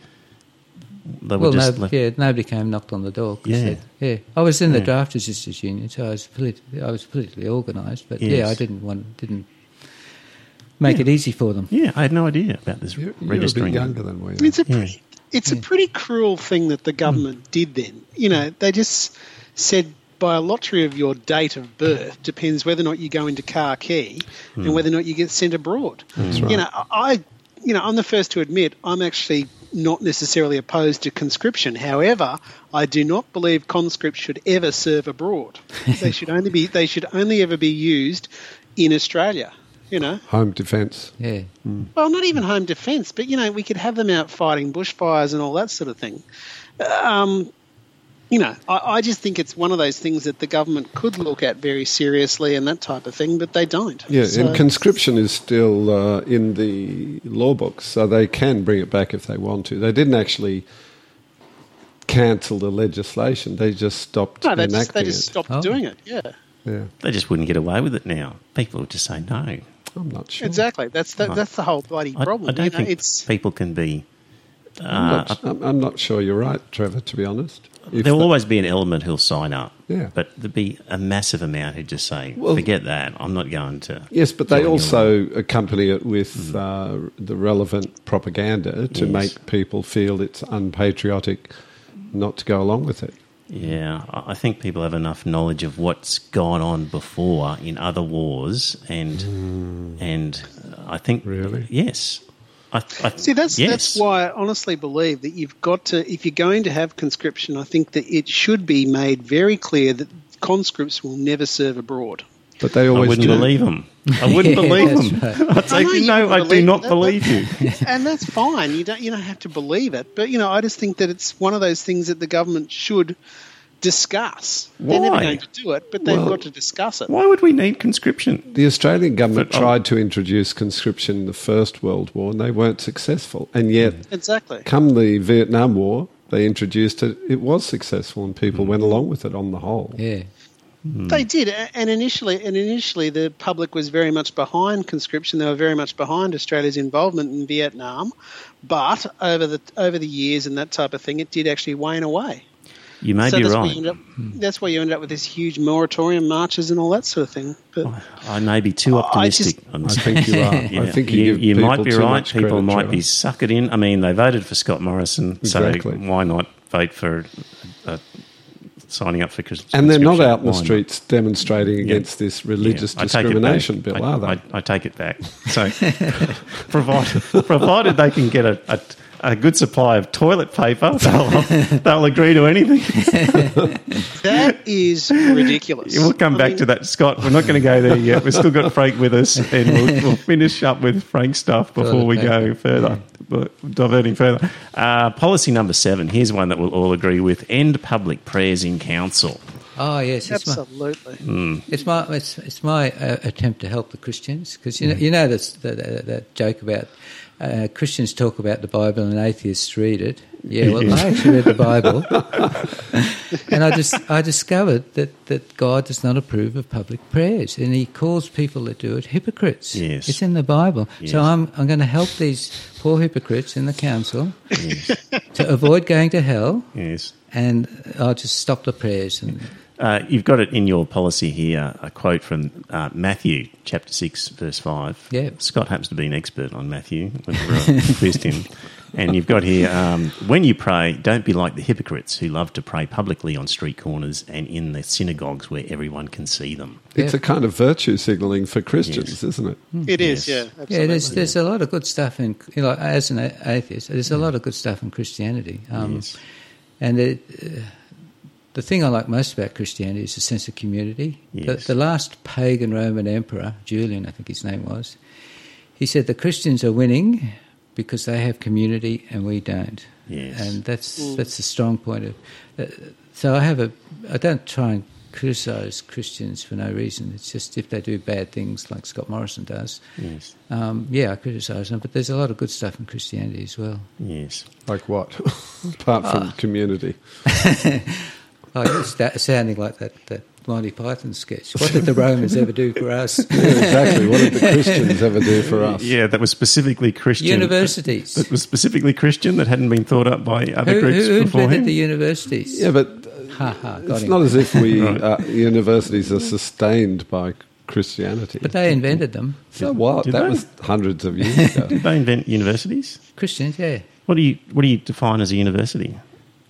S1: they were
S4: well,
S1: just
S4: no,
S1: left.
S4: yeah, nobody came and knocked on the door. 'cause
S1: Yeah.
S4: they- yeah. I was in the
S1: Yeah.
S4: draft resistance union, so I was polit- I was politically organised. But
S1: Yes.
S4: yeah, I didn't want didn't make it easy for them.
S1: Yeah, I had no idea about this
S3: You're, you're a bit younger than we are.
S5: It's a
S1: Yeah.
S5: pretty, it's a pretty cruel thing that the government mm. did then. You know, they just said by a lottery of your date of birth depends whether or not you go into khaki and mm. whether or not you get sent abroad. You know, I, you know, I'm the first to admit I'm actually not necessarily opposed to conscription. However, I do not believe conscripts should ever serve abroad. they should only be they should only ever be used in Australia. You know,
S3: Home defence.
S4: Yeah.
S5: well, not even home defence, but you know, we could have them out fighting bushfires and all that sort of thing. Um, you know, I, I just think it's one of those things that the government could look at very seriously and that type of thing, but they don't.
S3: Yeah,
S5: So-
S3: and conscription is still uh, in the law books, so they can bring it back if they want to. They didn't actually cancel the legislation; they just stopped
S5: no, they
S3: enacting
S5: just, they just
S3: it.
S5: stopped
S4: Oh.
S5: doing it. Yeah,
S3: Yeah,
S1: They just wouldn't get away with it now. People would just say no.
S3: I'm not sure.
S5: exactly. That's the, that's the whole bloody
S1: I,
S5: problem.
S1: I don't
S5: you know,
S1: think
S5: it's
S1: people can be.
S3: I'm,
S1: Uh,
S3: not, I'm, I'm not sure you're right, Trevor. To be honest, If
S1: there will
S3: they-
S1: always be an element who'll sign up.
S3: Yeah.
S1: But there'd be a massive amount who'd just say,
S3: Well-
S1: forget that. I'm not going to.
S3: Yes, but they also accompany it with uh, the relevant propaganda to
S1: Yes.
S3: make people feel it's unpatriotic not to go along with it.
S1: Yeah, I think people have enough knowledge of what's gone on before in other wars, and and I think.
S3: Really?
S1: yes. I, I,
S5: See, that's
S1: yes.
S5: that's why I honestly believe that you've got to, if you're going to have conscription, I think that it should be made very clear that conscripts will never serve abroad.
S3: But they always
S1: I
S3: always
S1: wouldn't
S3: do.
S1: believe them. I wouldn't
S4: Yeah,
S1: believe
S4: that's
S1: them. I'd say,
S5: I know you
S1: no, I do not
S5: that-
S1: believe you.
S5: and that's fine. You don't you don't have to believe it, but you know, I just think that it's one of those things that the government should discuss. They're never
S1: Why?
S5: going to do it, but they've
S3: Well-
S5: got to discuss it.
S1: Why would we need conscription?
S3: The Australian government
S1: But, um,
S3: tried to introduce conscription in the First World War and they weren't successful. And yet,
S5: Exactly.
S3: come the Vietnam War, they introduced it, it was successful and people
S1: Mm.
S3: went along with it on the whole.
S4: Yeah.
S5: They did, and initially, and initially, the public was very much behind conscription. They were very much behind Australia's involvement in Vietnam, but over the over the years and that type of thing, it did actually wane away.
S1: You may
S5: so
S1: be
S5: that's where
S1: right.
S5: you end up, that's where you end up with this huge moratorium marches and all that sort of thing. But
S1: I may be too
S5: I
S1: optimistic
S5: just-
S3: I think you are.
S1: Yeah,
S3: I think you,
S1: you,
S3: give
S1: you might be
S3: too
S1: right.
S3: much
S1: People
S3: credit,
S1: might
S3: Trevor.
S1: be suck it in. I mean, they voted for Scott Morrison,
S3: Exactly.
S1: so why not vote for uh, signing up for Chris-
S3: And they're not out in the
S1: Why not?
S3: streets demonstrating
S1: Yeah.
S3: against this religious
S1: Yeah, I take it
S3: discrimination bill,
S1: I,
S3: are they?
S1: I, I take it back. So, provided, provided they can get a, a, a good supply of toilet paper, they'll, they'll agree to anything.
S5: that is ridiculous.
S1: We'll come
S5: I
S1: back
S5: mean,
S1: to that, Scott. We're not going to go there yet. We've still got Frank with us, and we'll, we'll finish up with Frank's stuff before we go further, but diverting further. Uh, policy number seven. Here's one that we'll all agree with: end public prayers in council.
S4: Oh yes, it's my,
S5: Absolutely.
S4: it's my it's, it's my uh, attempt to help the Christians because you know you know that's, that, that that joke about uh, Christians talk about the Bible and atheists read it. Yeah, well, I actually read the Bible, and I just I discovered that, that God does not approve of public prayers, and He calls people that do it hypocrites.
S1: Yes.
S4: it's in the Bible.
S1: Yes.
S4: So I'm I'm going to help these poor hypocrites in the council
S1: Yes,
S4: to avoid going to hell,
S1: yes.
S4: and I'll just stop the prayers and.
S1: Uh, you've got it in your policy here. A quote from uh, Matthew, chapter six, verse five.
S4: Yeah.
S1: Scott happens to be an expert on Matthew. Whenever I quizzed him, and you've got here: um, when you pray, don't be like the hypocrites who love to pray publicly on street corners and in the synagogues where everyone can see them.
S3: It's
S4: Yeah.
S3: a kind of virtue signalling for Christians,
S1: Yes.
S3: isn't it?
S5: It is,
S1: Yes.
S5: yeah. Absolutely.
S4: Yeah, there's there's a lot of good stuff in you know as an atheist. There's a lot of good stuff in Christianity, um,
S1: Yes.
S4: and it, uh, the thing I like most about Christianity is the sense of community.
S1: Yes.
S4: The, the last pagan Roman emperor, Julian, I think his name was, he said the Christians are winning because they have community and we don't.
S1: Yes.
S4: and that's that's a strong point of. Uh, so I have a I don't try and criticise Christians for no reason. It's just if they do bad things like Scott Morrison does.
S1: Yes.
S4: Um, yeah, I criticise them, but there's a lot of good stuff in Christianity as well.
S1: Yes.
S3: Like what? Apart from
S1: Ah.
S3: community.
S4: Oh, you're sta- sounding like that, that Monty Python sketch. What did the Romans ever do for us?
S3: Yeah, exactly. What did the Christians ever do for us?
S1: Yeah, that was specifically Christian.
S4: Universities.
S1: That was specifically Christian. That hadn't been thought up by other
S4: Who,
S1: groups
S4: who
S1: before
S4: invented
S1: him.
S4: the universities?
S3: Yeah, but uh,
S4: Ha ha,
S3: it's
S4: him.
S3: not as if we
S1: Right.
S3: uh, universities are sustained by Christianity.
S4: But they invented them.
S3: so what?
S1: Did
S3: that
S1: they?
S3: was hundreds of years ago.
S1: Did they invent universities?
S4: Christians, yeah.
S1: What do you What do you define as a university?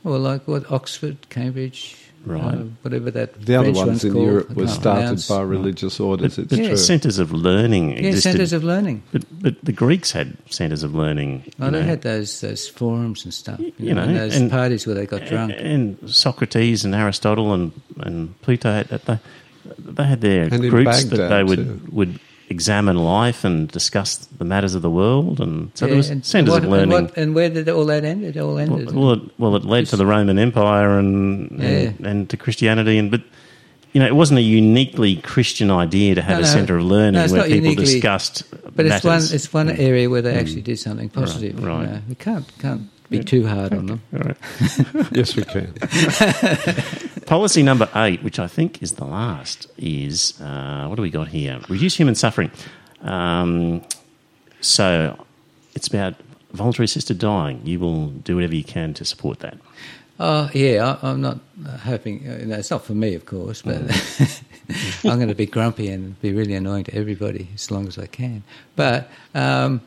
S4: Well, like what Oxford, Cambridge,
S1: Right.
S4: uh, whatever that.
S3: The other
S4: French
S3: ones
S4: one's
S3: in
S4: called,
S3: Europe were started
S4: pronounce.
S3: by religious orders.
S1: But,
S3: It's
S1: but
S3: true.
S1: centres of learning
S4: Yeah, centres of learning.
S1: but, but the Greeks had centres of learning. you
S4: Oh, they
S1: know.
S4: had those those forums and stuff. You,
S1: You
S4: know,
S1: know,
S4: and those
S1: and-
S4: parties where they got drunk.
S1: And Socrates and Aristotle and, and Plato had they, they had their
S3: And
S1: groups that they would
S3: too.
S1: would examine life and discuss the matters of the world, and so
S4: Yeah,
S1: there was
S4: and
S1: centres
S4: what-
S1: of
S4: and
S1: learning.
S4: what- And, where did all that end? It all ended.
S1: Well, well, it, well, it led to the Roman Empire and, and
S4: Yeah.
S1: and to Christianity, and but you know, it wasn't a uniquely Christian idea to have
S4: No,
S1: a centre of learning
S4: No,
S1: where people
S4: uniquely-
S1: discussed.
S4: But it's one it's one area where they actually did something positive.
S1: Mm. right.
S4: You know. We can't can't be too hard on them.
S1: All right.
S3: yes, we can.
S1: Policy number eight, which I think is the last, is uh, what do we got here? Reduce human suffering. Um, so it's about voluntary assisted dying. You will do whatever you can to support that.
S4: Oh yeah, I, I'm not uh, hoping. Uh, no, it's not for me, of course, but I'm going to be grumpy and be really annoying to everybody as long as I can. But um,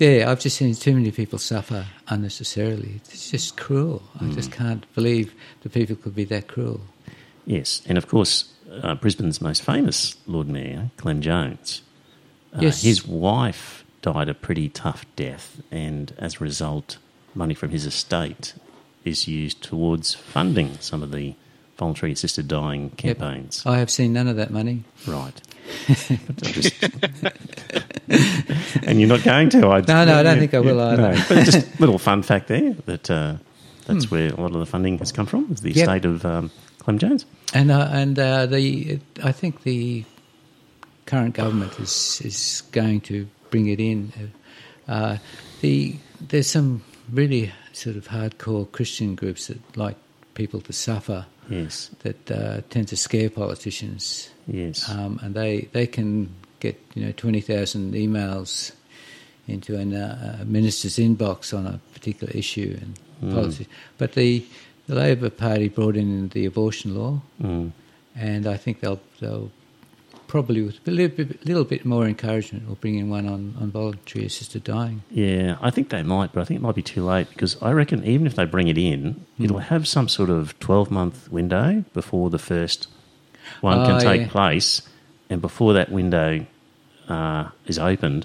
S4: yeah, I've just seen too many people suffer unnecessarily. It's just cruel. I just can't believe that people could be that cruel.
S1: Yes, and of course, uh, Brisbane's most famous Lord Mayor, Clem Jones. Uh,
S4: Yes.
S1: His wife died a pretty tough death, and as a result, money from his estate is used towards funding some of the voluntary assisted dying
S4: Yep.
S1: campaigns.
S4: I have seen none of that money.
S1: Right. Just- and you're not going to? I,
S4: No, no, I don't think I will either.
S1: No, but just a little fun fact there that uh, that's where a lot of the funding has come from, is the
S4: Hmm. Yep.
S1: estate of um, Clem Jones.
S4: And uh, and uh, the I think the current government is is going to bring it in. Uh, the there's some really sort of hardcore Christian groups that like people to suffer
S1: Yes,
S4: that uh, tend to scare politicians,
S1: yes.
S4: um, and they they can get you know twenty thousand emails into a uh, a minister's inbox on a particular issue and policy. But the the Labor Party brought in the abortion law,
S1: Mm.
S4: and I think they'll they'll probably with a little bit, little bit more encouragement or bringing one on, on voluntary assisted dying.
S1: Yeah, I think they might, but I think it might be too late because I reckon even if they bring it in, hmm. it'll have some sort of 12 month window before the first one ah, can
S4: Oh,
S1: take
S4: yeah.
S1: place. And before that window uh, is opened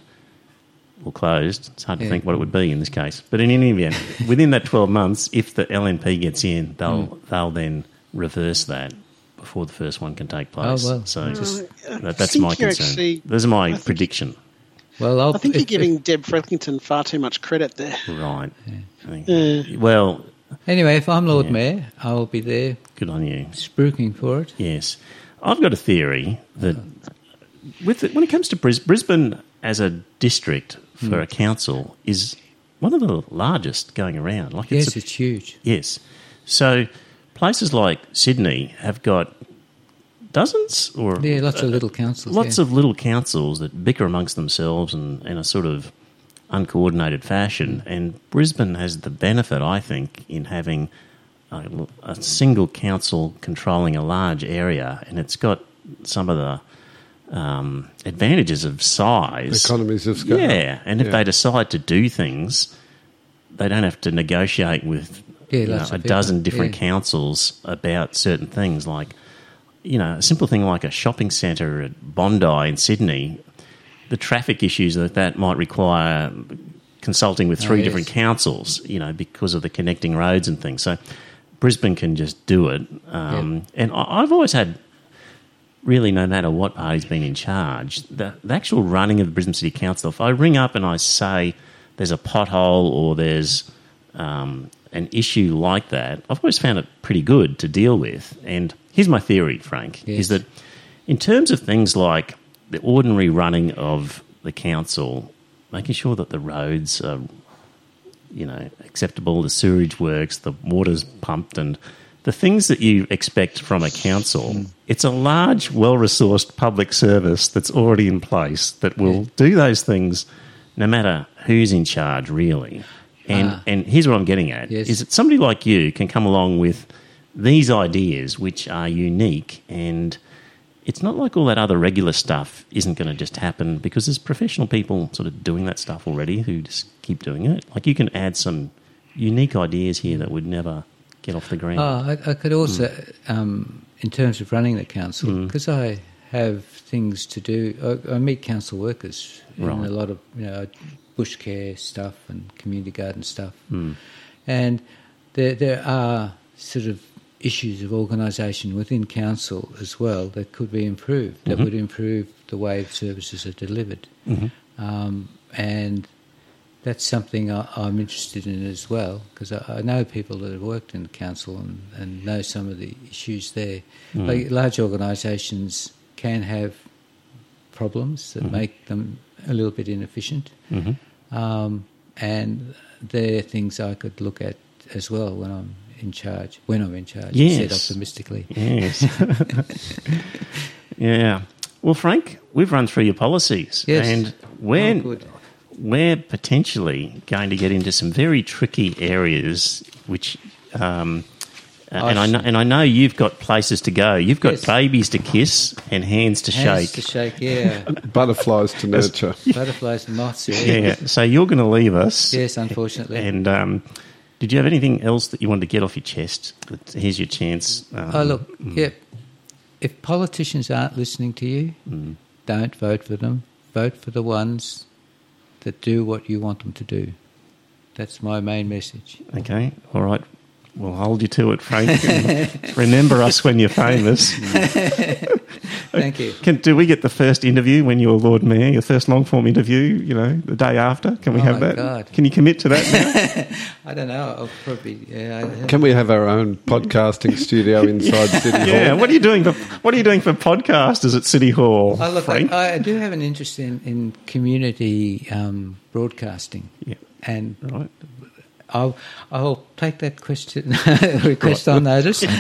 S1: or closed, it's hard to
S4: Yeah.
S1: think what it would be in this case. But in any event, within that 12 months, if the LNP gets in, they'll, hmm. they'll then reverse that before the first one can take oh, place.
S4: Oh, well.
S1: So just,
S5: I
S1: that, that's my concern.
S5: actually-
S1: This is my
S5: think-
S1: prediction.
S4: Well, I'll,
S5: I think you're
S4: if-
S5: giving Deb Frecklington far too much credit there.
S1: Right. I think-
S5: Yeah.
S1: Well,
S4: anyway, if I'm Lord
S1: Yeah.
S4: Mayor, I'll be there
S1: good on you.
S4: spruiking for it.
S1: Yes. I've got a theory that with it, when it comes to Bris- Brisbane as a district for hmm. a council is one of the largest going around. Like
S4: Yes,
S1: it's a,
S4: it's huge.
S1: yes. So places like Sydney have got dozens or
S4: Yeah, lots of little councils.
S1: lots
S4: yeah.
S1: of little councils that bicker amongst themselves and in a sort of uncoordinated fashion. And Brisbane has the benefit, I think, in having a, a single council controlling a large area, and it's got some of the um, advantages of size.
S3: Economies of scale.
S1: Yeah, and if
S3: Yeah.
S1: they decide to do things, they don't have to negotiate with
S4: Yeah,
S1: know, a dozen different
S4: yeah.
S1: councils about certain things. Like, you know, a simple thing like a shopping centre at Bondi in Sydney, the traffic issues that that might require consulting with
S4: Oh,
S1: three
S4: yes.
S1: different councils, you know, because of the connecting roads and things. So Brisbane can just do it. Um, And I, I've always had really no matter what party's been in charge, the, the actual running of the Brisbane City Council, if I ring up and I say there's a pothole or there's um, an issue like that, I've always found it pretty good to deal with. And here's my theory, Frank,
S4: Yes.
S1: is that in terms of things like the ordinary running of the council, making sure that the roads are you know, acceptable, the sewerage works, the water's pumped, and the things that you expect from a council. It's a large, well resourced public service that's already in place that will do those things no matter who's in charge, really. And,
S4: Ah.
S1: and here's what I'm getting at
S4: Yes.
S1: is that somebody like you can come along with these ideas which are unique and it's not like all that other regular stuff isn't going to just happen because there's professional people sort of doing that stuff already who just keep doing it. Like you can add some unique ideas here that would never get off the ground.
S4: Oh, I, I could also, um, in terms of running the council,
S1: Mm.
S4: because I have things to do. I, I meet council workers in a lot of you know bush care stuff and community garden stuff,
S1: Mm.
S4: and there there are sort of issues of organisation within council as well that could be improved. That
S1: Mm-hmm.
S4: would improve the way services are delivered, um, and that's something I, I'm interested in as well because I, I know people that have worked in the council and, and know some of the issues there. Like large organisations can have problems that make them a little bit inefficient, um, and they're things I could look at as well when I'm in charge. When I'm in charge,
S1: Yes.
S4: said optimistically.
S1: Yes. yeah. Well, Frank, we've run through your policies.
S4: Yes.
S1: And we're,
S4: Oh, good.
S1: we're potentially going to get into some very tricky areas, which. Um, uh, and I know, and I know you've got places to go. You've got
S4: Yes.
S1: babies to kiss and hands to
S4: Hands
S1: shake.
S4: to shake, yeah.
S3: Butterflies to nurture.
S4: Butterflies and moths, yeah.
S1: yeah. So you're going to leave us.
S4: Yes, unfortunately.
S1: And um, did you have anything else that you wanted to get off your chest? Here's your chance. Um,
S4: Oh, look, yeah. If politicians aren't listening to you, don't vote for them. Vote for the ones that do what you want them to do. That's my main message.
S1: Okay, all right. We'll hold you to it, Frank. Remember us when you're famous.
S4: Thank you.
S1: Can, do we get the first interview when you're Lord Mayor, your first long form interview, you know, the day after? Can we
S4: Oh
S1: have
S4: my
S1: that?
S4: God.
S1: Can you commit to that now?
S4: I don't know. I'll probably. Yeah, I,
S3: Can we have our own podcasting studio inside City Hall?
S1: yeah. What are you doing for What are you doing for podcasters at City Hall,
S4: Oh, look,
S1: Frank?
S4: I, I do have an interest in, in community um, broadcasting.
S1: Yeah.
S4: And
S1: right.
S4: I'll, I'll take that question request on notice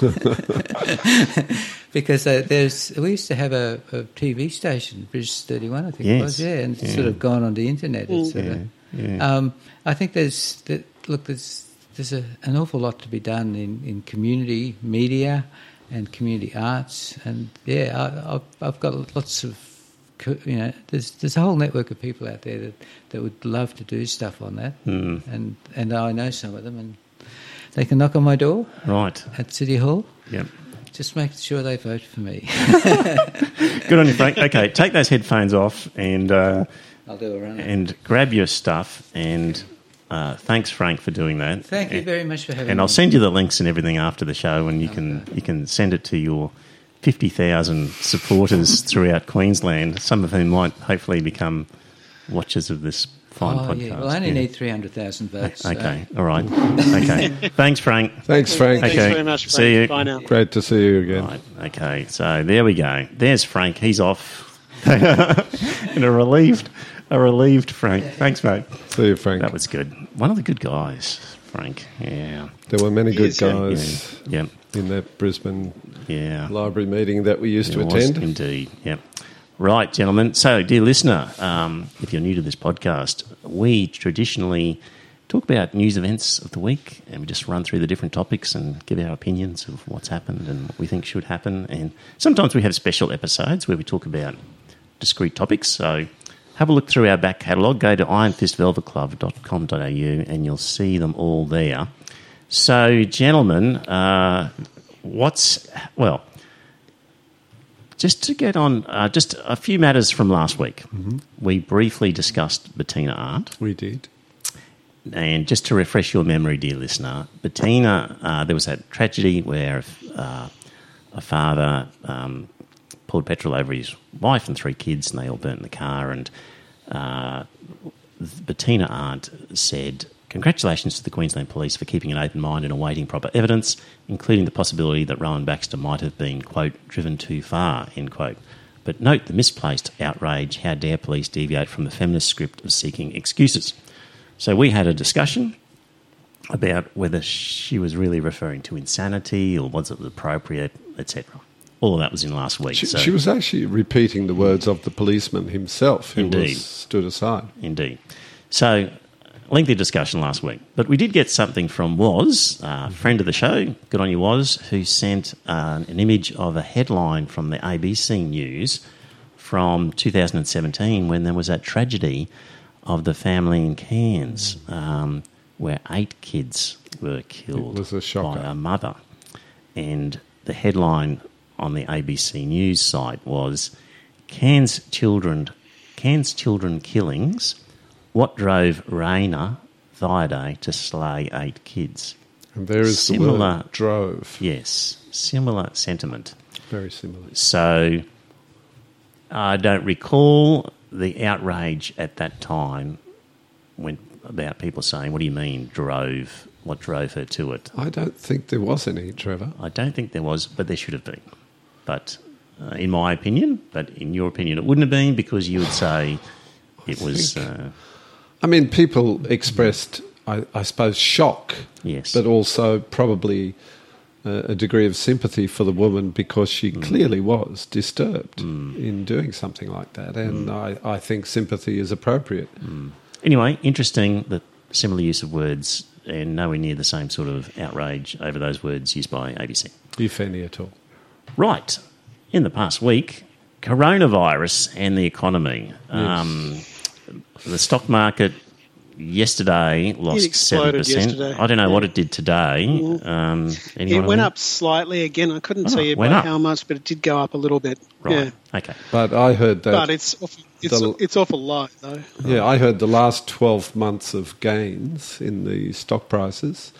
S4: because uh, there's we used to have a, a TV station, Briz Thirty One, I think it was, yeah, and it's
S1: Yeah.
S4: sort of gone on the internet. It's sort of,
S1: Yeah, yeah.
S4: um, I think there's that, look, there's there's a, an awful lot to be done in, in community media and community arts, and yeah, I, I've, I've got lots of you know, there's there's a whole network of people out there that, that would love to do stuff on that,
S1: Mm.
S4: and and I know some of them, and they can knock on my door
S1: Right.
S4: at City Hall.
S1: Yep.
S4: Just make sure they vote for me.
S1: Good on you, Frank. Okay, take those headphones off and uh,
S4: I'll do a run.
S1: and grab your stuff. And uh, thanks, Frank, for doing that.
S4: Thank you very much for having
S1: And
S4: me.
S1: I'll send you the links and everything after the show, and you can you can send it to your fifty thousand supporters throughout Queensland. Some of whom might hopefully become watchers of this fine
S4: Oh,
S1: podcast.
S4: yeah. Well, I only
S1: Yeah.
S4: need 300,000 votes. so-
S1: Okay, all right. Okay, thanks, Frank.
S3: Thanks, Frank.
S5: Thanks
S1: Okay.
S5: very much. Frank.
S1: See you.
S5: Bye now.
S3: Great to see you again.
S1: Right. Okay. So there we go. There's Frank. He's off. and a relieved, a relieved Frank. Thanks, mate.
S3: See you, Frank.
S1: That was good. One of the good guys, Frank. Yeah.
S3: there were many good
S5: Yes, yeah.
S3: guys
S1: Yeah.
S3: In that Brisbane
S1: Yeah.
S3: library meeting that we used
S1: It
S3: to
S1: was
S3: attend.
S1: indeed. Yep. Right, gentlemen. So, dear listener, um, if you're new to this podcast, we traditionally talk about news events of the week and we just run through the different topics and give our opinions of what's happened and what we think should happen. And sometimes we have special episodes where we talk about discrete topics. So, have a look through our back catalogue. Go to ironfistvelvetglove.com.au and you'll see them all there. So, gentlemen, uh, what's, well, just to get on, uh, just a few matters from last week. We briefly discussed Bettina Arndt.
S3: We did.
S1: And just to refresh your memory, dear listener, Bettina, uh, there was that tragedy where uh, a father um, poured petrol over his wife and three kids, and they all burnt in the car. And uh, Bettina Arndt said, Congratulations to the Queensland Police for keeping an open mind and awaiting proper evidence, including the possibility that Rowan Baxter might have been, quote, driven too far, end quote. But note the misplaced outrage. How dare police deviate from the feminist script of seeking excuses? So we had a discussion about whether she was really referring to insanity or was it appropriate, etc. All of that was in last week.
S3: She,
S1: so
S3: she was actually repeating the words of the policeman himself, who
S1: Indeed.
S3: was stood aside.
S1: Indeed. So, lengthy discussion last week. But we did get something from Was, a friend of the show, good on you, Was, who sent uh, an image of a headline from the ABC News from 2017 when there was that tragedy of the family in Cairns um, where eight kids were killed
S3: was a
S1: by a mother. And the headline on the ABC News site was Cairns children, Cairns children killings. What drove Raina Thaiday to slay eight kids?
S3: And there is the
S1: Similar-
S3: word drove.
S1: Yes, similar sentiment.
S3: Very similar.
S1: So I don't recall the outrage at that time when about people saying, "What do you mean drove? What drove her to it?"
S3: I don't think there was any, Trevor.
S1: I don't think there was, but there should have been. But uh, in my opinion, but in your opinion, it wouldn't have been because you would say it was. Uh,
S3: I mean, people expressed, I, I suppose, shock,
S1: yes,
S3: but also probably uh, a degree of sympathy for the woman because she
S1: Mm.
S3: clearly was disturbed in doing something like that. And
S1: Mm.
S3: I, I think sympathy is appropriate.
S1: Anyway, interesting that similar use of words and nowhere near the same sort of outrage over those words used by ABC.
S3: If any at all.
S1: Right. In the past week, coronavirus and the economy. Um, the stock market yesterday lost
S5: exploded
S1: 7%.
S5: yesterday.
S1: I don't know what it did today. Um,
S5: It went up slightly again. I couldn't
S1: Oh,
S5: tell you
S1: went
S5: by
S1: up.
S5: how much, but it did go up a little bit.
S1: Right.
S5: Yeah.
S1: Okay.
S3: But I heard that.
S5: But it's awful, it's,
S3: The-
S5: it's awful low, though.
S3: Yeah, I heard the last 12 months of gains in the stock prices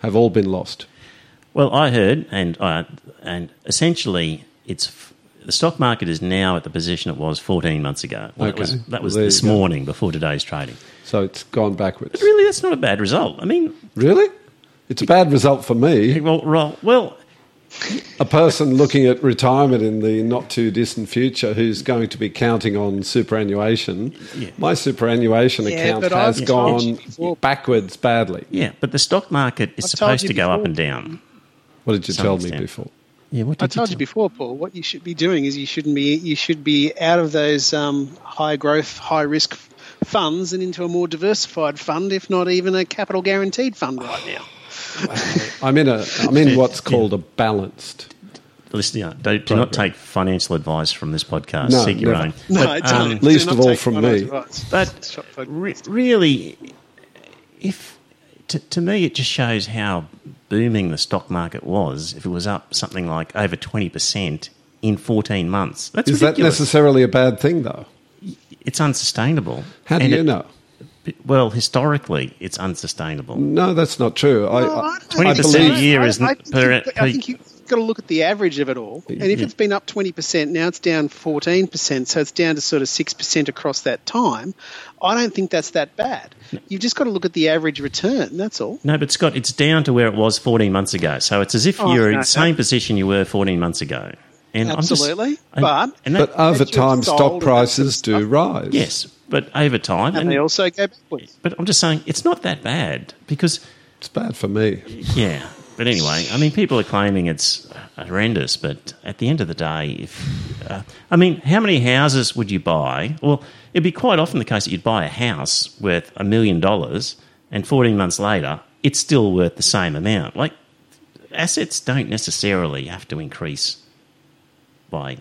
S3: have all been lost.
S1: Well, I heard, and uh, and essentially, it's f- the stock market is now at the position it was 14 months ago. Well, that was,
S3: Okay.
S1: that was
S3: There you
S1: this
S3: go.
S1: morning before today's trading.
S3: So it's gone backwards.
S1: But really, that's not a bad result. I mean,
S3: Really? It's a bad result for me.
S1: well, well, well
S3: A person looking at retirement in the not too distant future who's going to be counting on superannuation.
S1: Yeah.
S3: My superannuation
S5: Yeah,
S3: account has
S5: I've
S3: gone backwards badly.
S1: yeah, but the stock market is
S5: I've
S1: supposed to go up and down.
S3: What did you
S1: Some
S3: tell
S1: extent.
S3: me before?
S1: Yeah, what
S5: I
S1: did
S5: told you
S1: tell-
S5: before, Paul. What you should be doing is you shouldn't be you should be out of those um, high growth, high risk funds and into a more diversified fund, if not even a capital guaranteed fund right now.
S3: I'm in a I'm in what's called a balanced.
S1: Listen, yeah, do, do not take financial advice from this podcast.
S3: No,
S1: Seek your
S3: never.
S1: own.
S5: No,
S1: But,
S5: don't.
S1: um,
S3: least of all from me.
S5: advice.
S1: But re- really, if to, to me, it just shows how booming the stock market was. If it was up something like over twenty percent in fourteen months, that's
S3: Is that necessarily a bad thing, though?
S1: it's unsustainable.
S3: How do
S1: And
S3: you
S1: it-
S3: know?
S1: Well, historically, it's unsustainable.
S3: No, that's not true. I,
S5: Well,
S3: I,
S5: I
S1: 20%
S3: I
S1: a
S3: believe
S1: year
S5: I-
S1: is
S5: I,
S1: n-
S5: think,
S1: per-
S5: I think you've got to look at the average of it all. And if
S1: Yeah.
S5: it's been up 20%, now it's down 14%, so it's down to sort of 6% across that time, I don't think that's that bad. You've just got to look at the average return, that's all.
S1: No, but Scott, it's down to where it was 14 months ago. So it's as if
S5: Oh,
S1: you're in the same
S5: no.
S1: position you were 14 months ago. And
S5: Absolutely.
S1: Just,
S5: But-
S1: and that,
S3: but over time, stock prices do
S5: stuff.
S3: rise.
S1: yes, but over time,
S5: And
S1: and,
S5: they also go backwards.
S1: but I'm just saying it's not that bad because
S3: It's bad for me.
S1: yeah. But anyway, I mean, people are claiming it's horrendous, but at the end of the day, if uh, I mean, how many houses would you buy? Well, it'd be quite often the case that you'd buy a house worth a million dollars, and 14 months later, it's still worth the same amount. Like assets don't necessarily have to increase by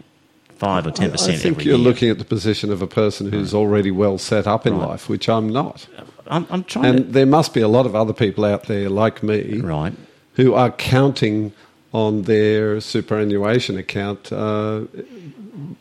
S1: five or ten percent.
S3: I
S1: think
S3: you're
S1: year.
S3: looking at the position of a person who's already well set up in
S1: Right.
S3: life, which I'm not.
S1: I'm, I'm trying
S3: And there must be a lot of other people out there like me
S1: right.
S3: who are counting on their superannuation account uh,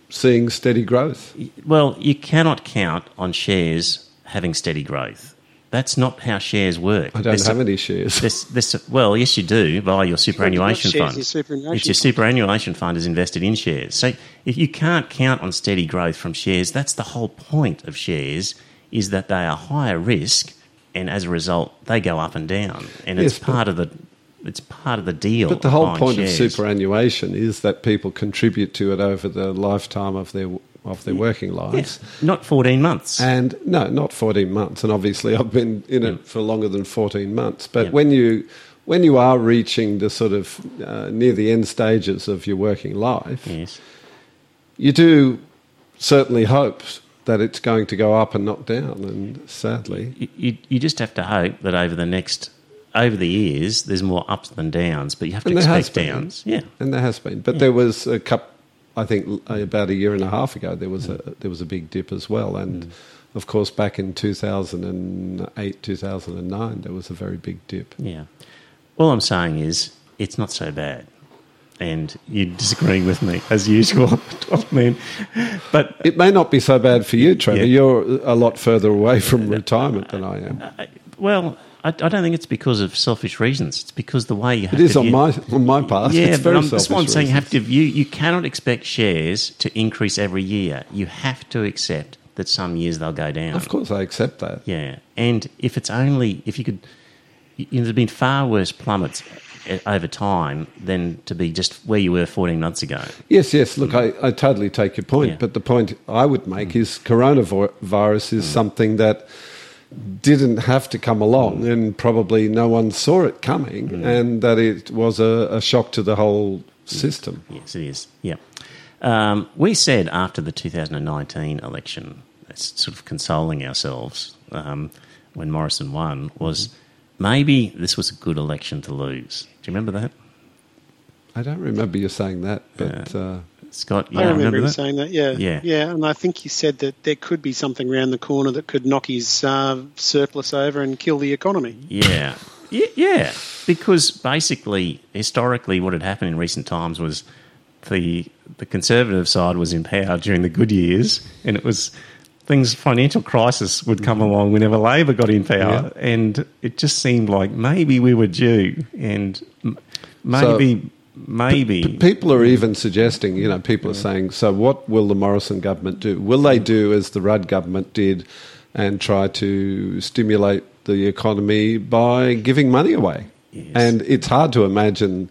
S3: seeing steady growth.
S1: Well, you cannot count on shares having steady growth. That's not how shares work.
S3: I don't
S1: There's
S3: have
S1: a-
S3: any shares.
S1: This, this, well, yes, you do via your superannuation
S5: shares,
S1: fund.
S5: your superannuation
S1: it's your superannuation fund is invested in shares. So if you can't count on steady growth from shares, that's the whole point of shares is that they are higher risk, and as a result, they go up and down, and it's
S3: Yes, but-
S1: part of the it's part of the deal.
S3: But the whole point
S1: shares.
S3: of superannuation is that people contribute to it over the lifetime of their of their working lives.
S1: yes, not fourteen months.
S3: And no, not 14 months. And obviously, I've been in it for longer than 14 months. But
S1: Yeah.
S3: when you when you are reaching the sort of uh, near the end stages of your working life,
S1: yes,
S3: you do certainly hope that it's going to go up and not down. And sadly,
S1: you, you, you just have to hope that over the next over the years, there's more ups than downs, but you have to
S3: And
S1: expect downs. Yeah,
S3: and there has been, but there was a couple. I think about a year and a half ago, there was a there was a big dip as well, and of course, back in 2008, 2009, there was a very big dip.
S1: yeah. All I'm saying is it's not so bad, and you're disagreeing with me as usual. I mean, but
S3: It may not be so bad for you, Trevor.
S1: Yeah.
S3: You're a lot further away from uh, retirement than I am.
S1: I- well, I, I don't think it's because of selfish reasons. It's because the way you have
S3: It is
S1: to
S3: on
S1: view-
S3: my on my part.
S1: Yeah,
S3: it's
S1: but I'm, that's what I'm saying. You have to view. You cannot expect shares to increase every year. You have to accept that some years they'll go down.
S3: Of course, I accept that.
S1: Yeah, and if it's only if you could, you know, there's been far worse plummets uh, over time than to be just where you were 14 months ago.
S3: Yes, yes. Look, I, I totally take your point,
S1: Yeah.
S3: but the point I would make is coronavirus is something that didn't have to come along, and probably no one saw it coming, and that it was a, a shock to the whole system.
S1: Yes, it is. Yeah. Um, we said after the 2019 election, sort of consoling ourselves um, when Morrison won, was maybe this was a good election to lose. Do you remember that?
S3: I don't remember you saying that, but uh,
S1: Scott, you
S5: I remember,
S1: remember
S5: him
S1: that?
S5: saying that, yeah.
S1: Yeah.
S5: Yeah, and I think he said that there could be something around the corner that could knock his uh, surplus over and kill the economy.
S1: Yeah. Yeah, yeah. Because basically, historically, what had happened in recent times was the the conservative side was in power during the good years, and it was things financial crisis would come along whenever Labor got in power, and it just seemed like maybe we were due, and m- maybe maybe
S3: P- people are even suggesting, you know, people are saying, so what will the Morrison government do? Will they do as the Rudd government did and try to stimulate the economy by giving money away?
S1: Yes.
S3: And it's hard to imagine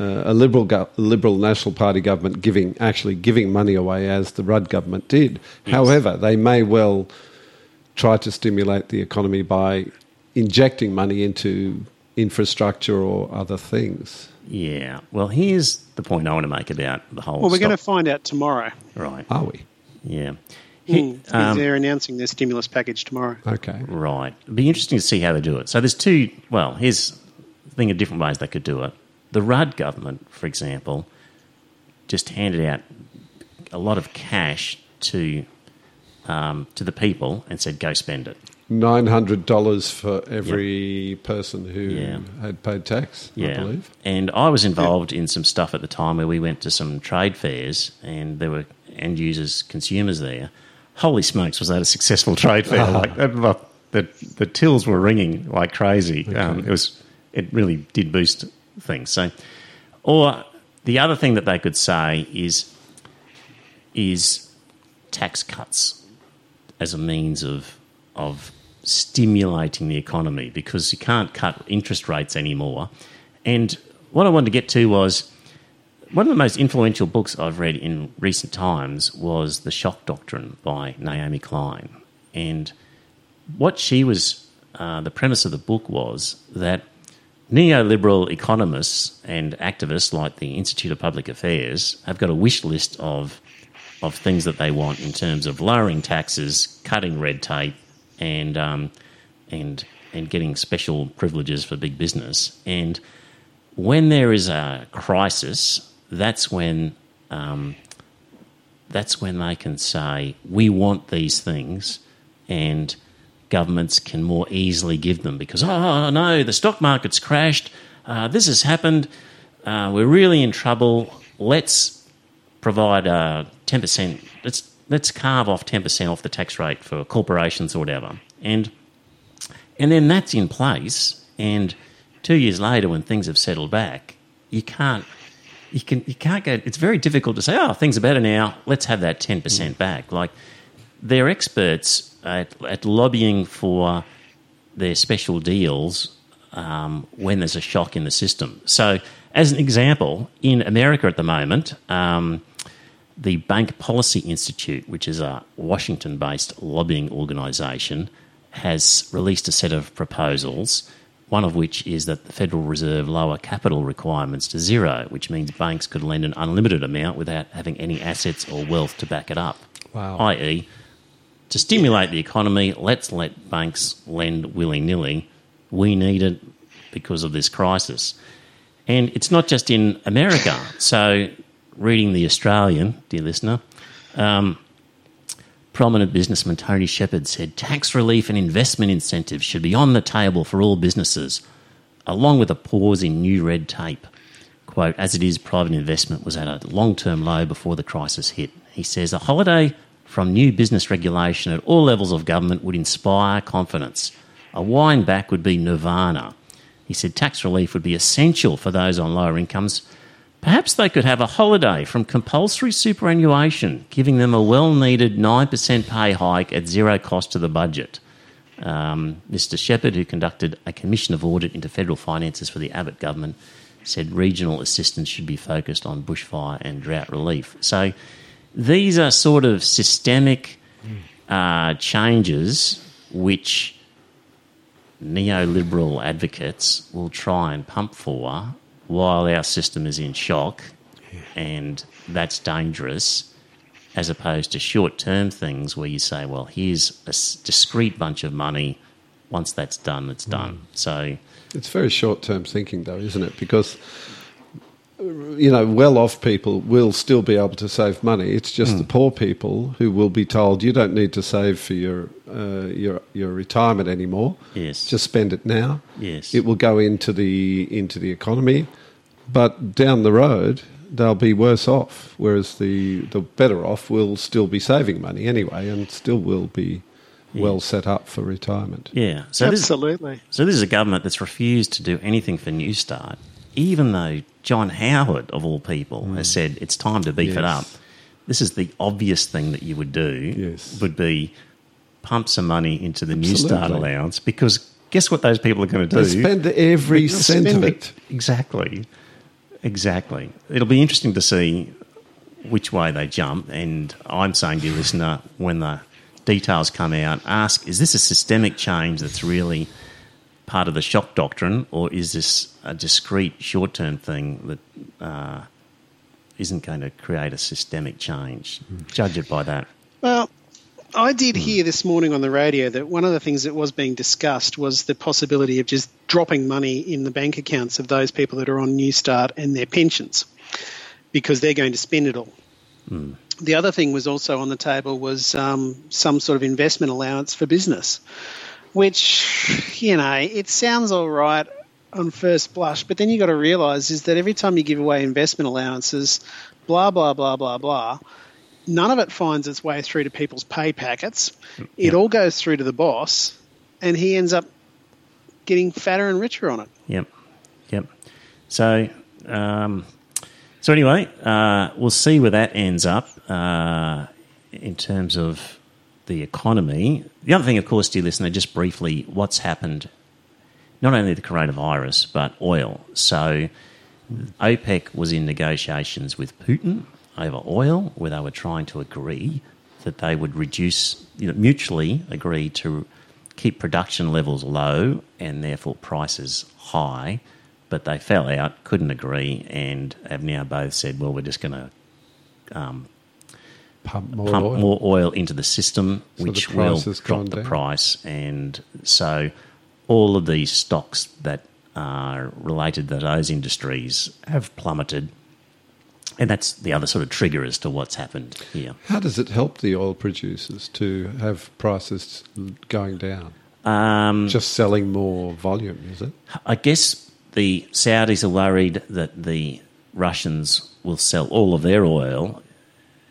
S3: uh, a liberal go- liberal National Party government giving actually giving money away as the Rudd government did. However, they may well try to stimulate the economy by injecting money into infrastructure or other things.
S1: Yeah. Well, here's the point I want to make about the whole.
S5: Well, we're going to find out tomorrow.
S1: right.
S3: Are we?
S1: Yeah. He-
S5: Mm,
S1: um,
S5: they're announcing their stimulus package tomorrow.
S3: Okay.
S1: Right. It'd be interesting to see how they do it. So there's two, well, here's the thing of different ways they could do it. The Rudd government, for example, just handed out a lot of cash to um, to the people and said, go spend it.
S3: Nine hundred dollars for every person who
S1: Yeah.
S3: had paid tax. I believe.
S1: And I was involved in some stuff at the time where we went to some trade fairs and there were end users, consumers there. Holy smokes, was that a successful trade fair? Like the, the, the tills were ringing like crazy. Um, it was it really did boost things. So, or the other thing that they could say is is tax cuts as a means of of stimulating the economy because you can't cut interest rates anymore. And what I wanted to get to was one of the most influential books I've read in recent times was The Shock Doctrine by Naomi Klein. And what she was, uh, the premise of the book was that neoliberal economists and activists like the Institute of Public Affairs have got a wish list of of things that they want in terms of lowering taxes, cutting red tape, and um, and and getting special privileges for big business. And when there is a crisis, that's when um, that's when they can say we want these things, and governments can more easily give them because oh no, the stock market's crashed, uh, this has happened, uh, we're really in trouble. Let's provide uh, ten percent. Let's carve off ten percent off the tax rate for corporations or whatever, and and then that's in place. And two years later, when things have settled back, you can't you can you can't go. It's very difficult to say, oh, things are better now. Let's have that ten percent back. Like they're experts at, at lobbying for their special deals um, when there's a shock in the system. So, as an example, in America at the moment, um, the Bank Policy Institute, which is a Washington based lobbying organisation, has released a set of proposals. One of which is that the Federal Reserve lower capital requirements to zero, which means banks could lend an unlimited amount without having any assets or wealth to back it up.
S3: Wow.
S1: I.e., to stimulate the economy, let's let banks lend willy nilly. We need it because of this crisis. And it's not just in America. So, reading The Australian, dear listener, um, prominent businessman Tony Shepherd said tax relief and investment incentives should be on the table for all businesses, along with a pause in new red tape. Quote, as it is, private investment was at a long term low before the crisis hit. He says a holiday from new business regulation at all levels of government would inspire confidence. A wind back would be nirvana. He said tax relief would be essential for those on lower incomes. Perhaps they could have a holiday from compulsory superannuation, giving them a well needed 9% pay hike at zero cost to the budget. Um, Mr. Shepherd, who conducted a commission of audit into federal finances for the Abbott government, said regional assistance should be focused on bushfire and drought relief. So these are sort of systemic uh, changes which neoliberal advocates will try and pump for while our system is in shock, and that's dangerous. As opposed to short term things where you say, well, here's a discrete bunch of money. Once that's done, it's hmm. done. So,
S3: It's very short term thinking, though, isn't it? Because you know, well off people will still be able to save money. It's just the poor people who will be told you don't need to save for your uh, your your retirement anymore.
S1: Yes.
S3: just spend it now.
S1: Yes.
S3: it will go into the into the economy, but down the road they'll be worse off. Whereas the the better off will still be saving money anyway, and still will be well set up for retirement.
S1: yeah. So this,
S5: Absolutely.
S1: So this is a government that's refused to do anything for New Start, even though John Howard, of all people, has mm. said it's time to beef it up. This is the obvious thing that you would do.
S3: Yes.
S1: Would be pump some money into the New Start allowance because guess what those people are going to do?
S3: They spend every cent of it.
S1: Exactly. Exactly. It'll be interesting to see which way they jump. And I'm saying to you, listener, when the details come out, ask is this a systemic change that's really part of the shock doctrine, or is this a discrete short term thing that uh, isn't going to create a systemic change? Judge it by that.
S5: Well, I did hear this morning on the radio that one of the things that was being discussed was the possibility of just dropping money in the bank accounts of those people that are on New Start and their pensions because they're going to spend it all. The other thing was also on the table was um, some sort of investment allowance for business, which, you know, it sounds all right on first blush, but then you got to realise is that every time you give away investment allowances, blah, blah, blah, blah, blah, none of it finds its way through to people's pay packets. It all goes through to the boss, and he ends up getting fatter and richer on it.
S1: Yep, yep. So, um, so anyway, uh, we'll see where that ends up uh, in terms of the economy. The other thing, of course, dear listener, just briefly, what's happened? Not only the coronavirus, but oil. So, OPEC was in negotiations with Putin over oil, where they were trying to agree that they would reduce, you know, mutually agree to keep production levels low and therefore prices high. But they fell out, couldn't agree, and have now both said, well, we're just going to um,
S3: Pump more
S1: pump
S3: oil.
S1: more oil into the system,
S3: So
S1: which
S3: price
S1: will drop the
S3: down.
S1: price. And so all of these stocks that are related to those industries have plummeted. And that's the other sort of trigger as to what's happened here.
S3: How does it help the oil producers to have prices going down?
S1: Um,
S3: Just selling more volume, is it?
S1: I guess the Saudis are worried that the Russians will sell all of their oil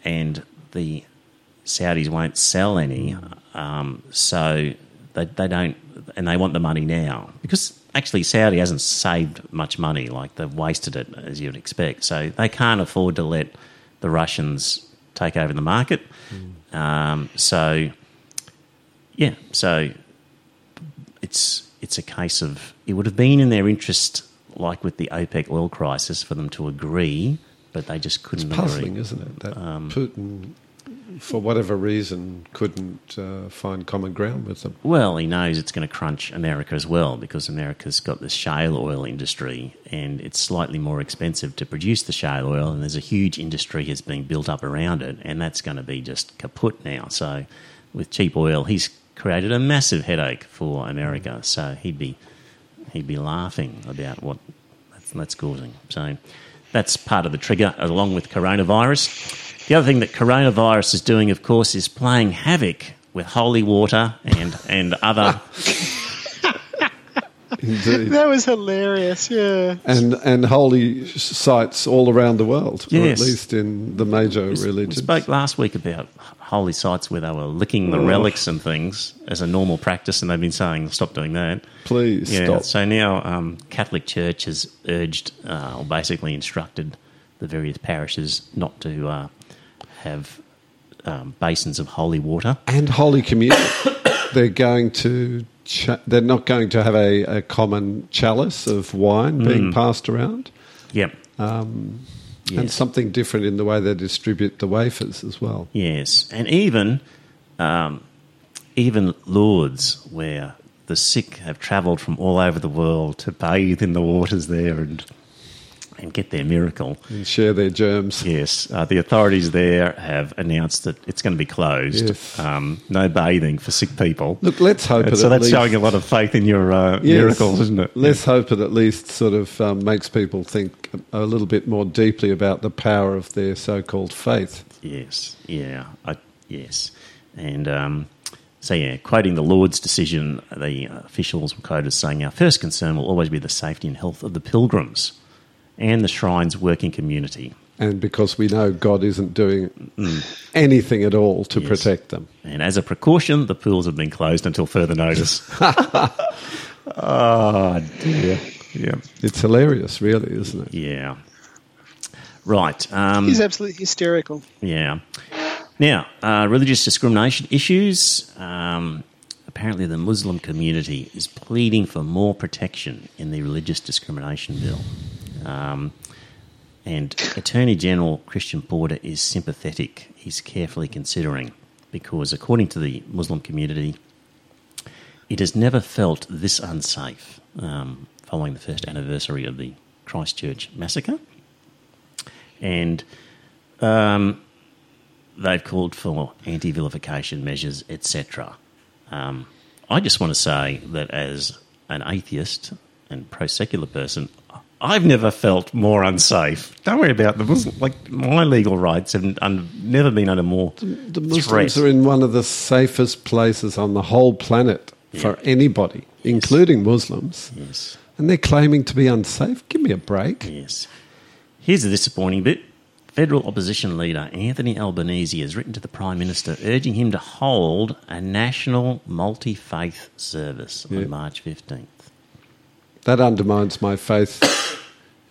S1: and the Saudis won't sell any. Um, so they, they don't, and they want the money now. Because actually, Saudi hasn't saved much money, like they've wasted it, as you'd expect. So they can't afford to let the Russians take over the market. Um, so, yeah, so it's it's a case of it would have been in their interest, like with the OPEC oil crisis, for them to agree, but they just couldn't It's
S3: Puzzling,
S1: agree.
S3: isn't it? That
S1: Um,
S3: Putin, for whatever reason, couldn't uh, find common ground with them.
S1: Well, he knows it's going to crunch America as well because America's got this shale oil industry and it's slightly more expensive to produce the shale oil, and there's a huge industry that's being built up around it, and that's going to be just kaput now. So, with cheap oil, he's created a massive headache for America. So he'd be he'd be laughing about what that's, that's causing. So that's part of the trigger, along with coronavirus. The other thing that coronavirus is doing, of course, is playing havoc with holy water and and other.
S3: Indeed.
S5: That was hilarious, yeah.
S3: and and holy sites all around the world, or at least in the major
S1: We
S3: religions.
S1: spoke last week about holy sites where they were licking the relics and things as a normal practice, and they've been saying stop doing that.
S3: Please
S1: Yeah.
S3: stop.
S1: So now um, Catholic Church has urged, uh, or basically instructed, the various parishes not to uh, have um, basins of holy water.
S3: and holy communion. they're going to. They're not going to have a, a common chalice of wine
S1: Mm.
S3: being passed around,
S1: Yep.
S3: and
S1: Yes.
S3: something different in the way they distribute the wafers as well.
S1: Yes, and even um, even Lourdes, where the sick have travelled from all over the world to bathe in the waters there and and get their miracle.
S3: And share their germs.
S1: Yes, uh, the authorities there have announced that it's going to be closed.
S3: Yes.
S1: Um, no bathing for sick people.
S3: Look, let's hope
S1: And
S3: it
S1: so
S3: at
S1: that's
S3: least,
S1: showing a lot of faith in your uh,
S3: Yes.
S1: miracles, isn't it?
S3: Let's hope it at least sort of um, makes people think a little bit more deeply about the power of their so-called faith.
S1: Yes, yeah, I, yes, and um, so yeah, quoting the Lourdes decision, the officials were quoted as saying, "Our first concern will always be the safety and health of the pilgrims and the shrine's working community."
S3: And because we know God isn't doing anything at all to
S1: Yes.
S3: protect them.
S1: And as a precaution, the pools have been closed until further notice. oh dear, yeah,
S3: It's hilarious, really, isn't it?
S1: yeah. Right. Um,
S5: He's absolutely hysterical.
S1: Yeah. Now, uh, religious discrimination issues. Um, apparently, the Muslim community is pleading for more protection in the religious discrimination bill. Um, and Attorney General Christian Porter is sympathetic. He's carefully considering because, according to the Muslim community, it has never felt this unsafe um, following the first anniversary of the Christchurch massacre. And um, they've called for anti vilification measures, etc. Um, I just want to say that as an atheist and pro secular person, I've never felt more unsafe. Don't worry about the Muslim. Like my legal rights have un, never been under more
S3: The Muslims
S1: threat.
S3: are in one of the safest places on the whole planet for anybody, including Muslims,
S1: Yes,
S3: and they're claiming to be unsafe. Give me a break.
S1: yes. Here's the disappointing bit. Federal opposition leader Anthony Albanese has written to the Prime Minister urging him to hold a national multi faith service
S3: Yeah.
S1: on March 15th.
S3: That undermines my faith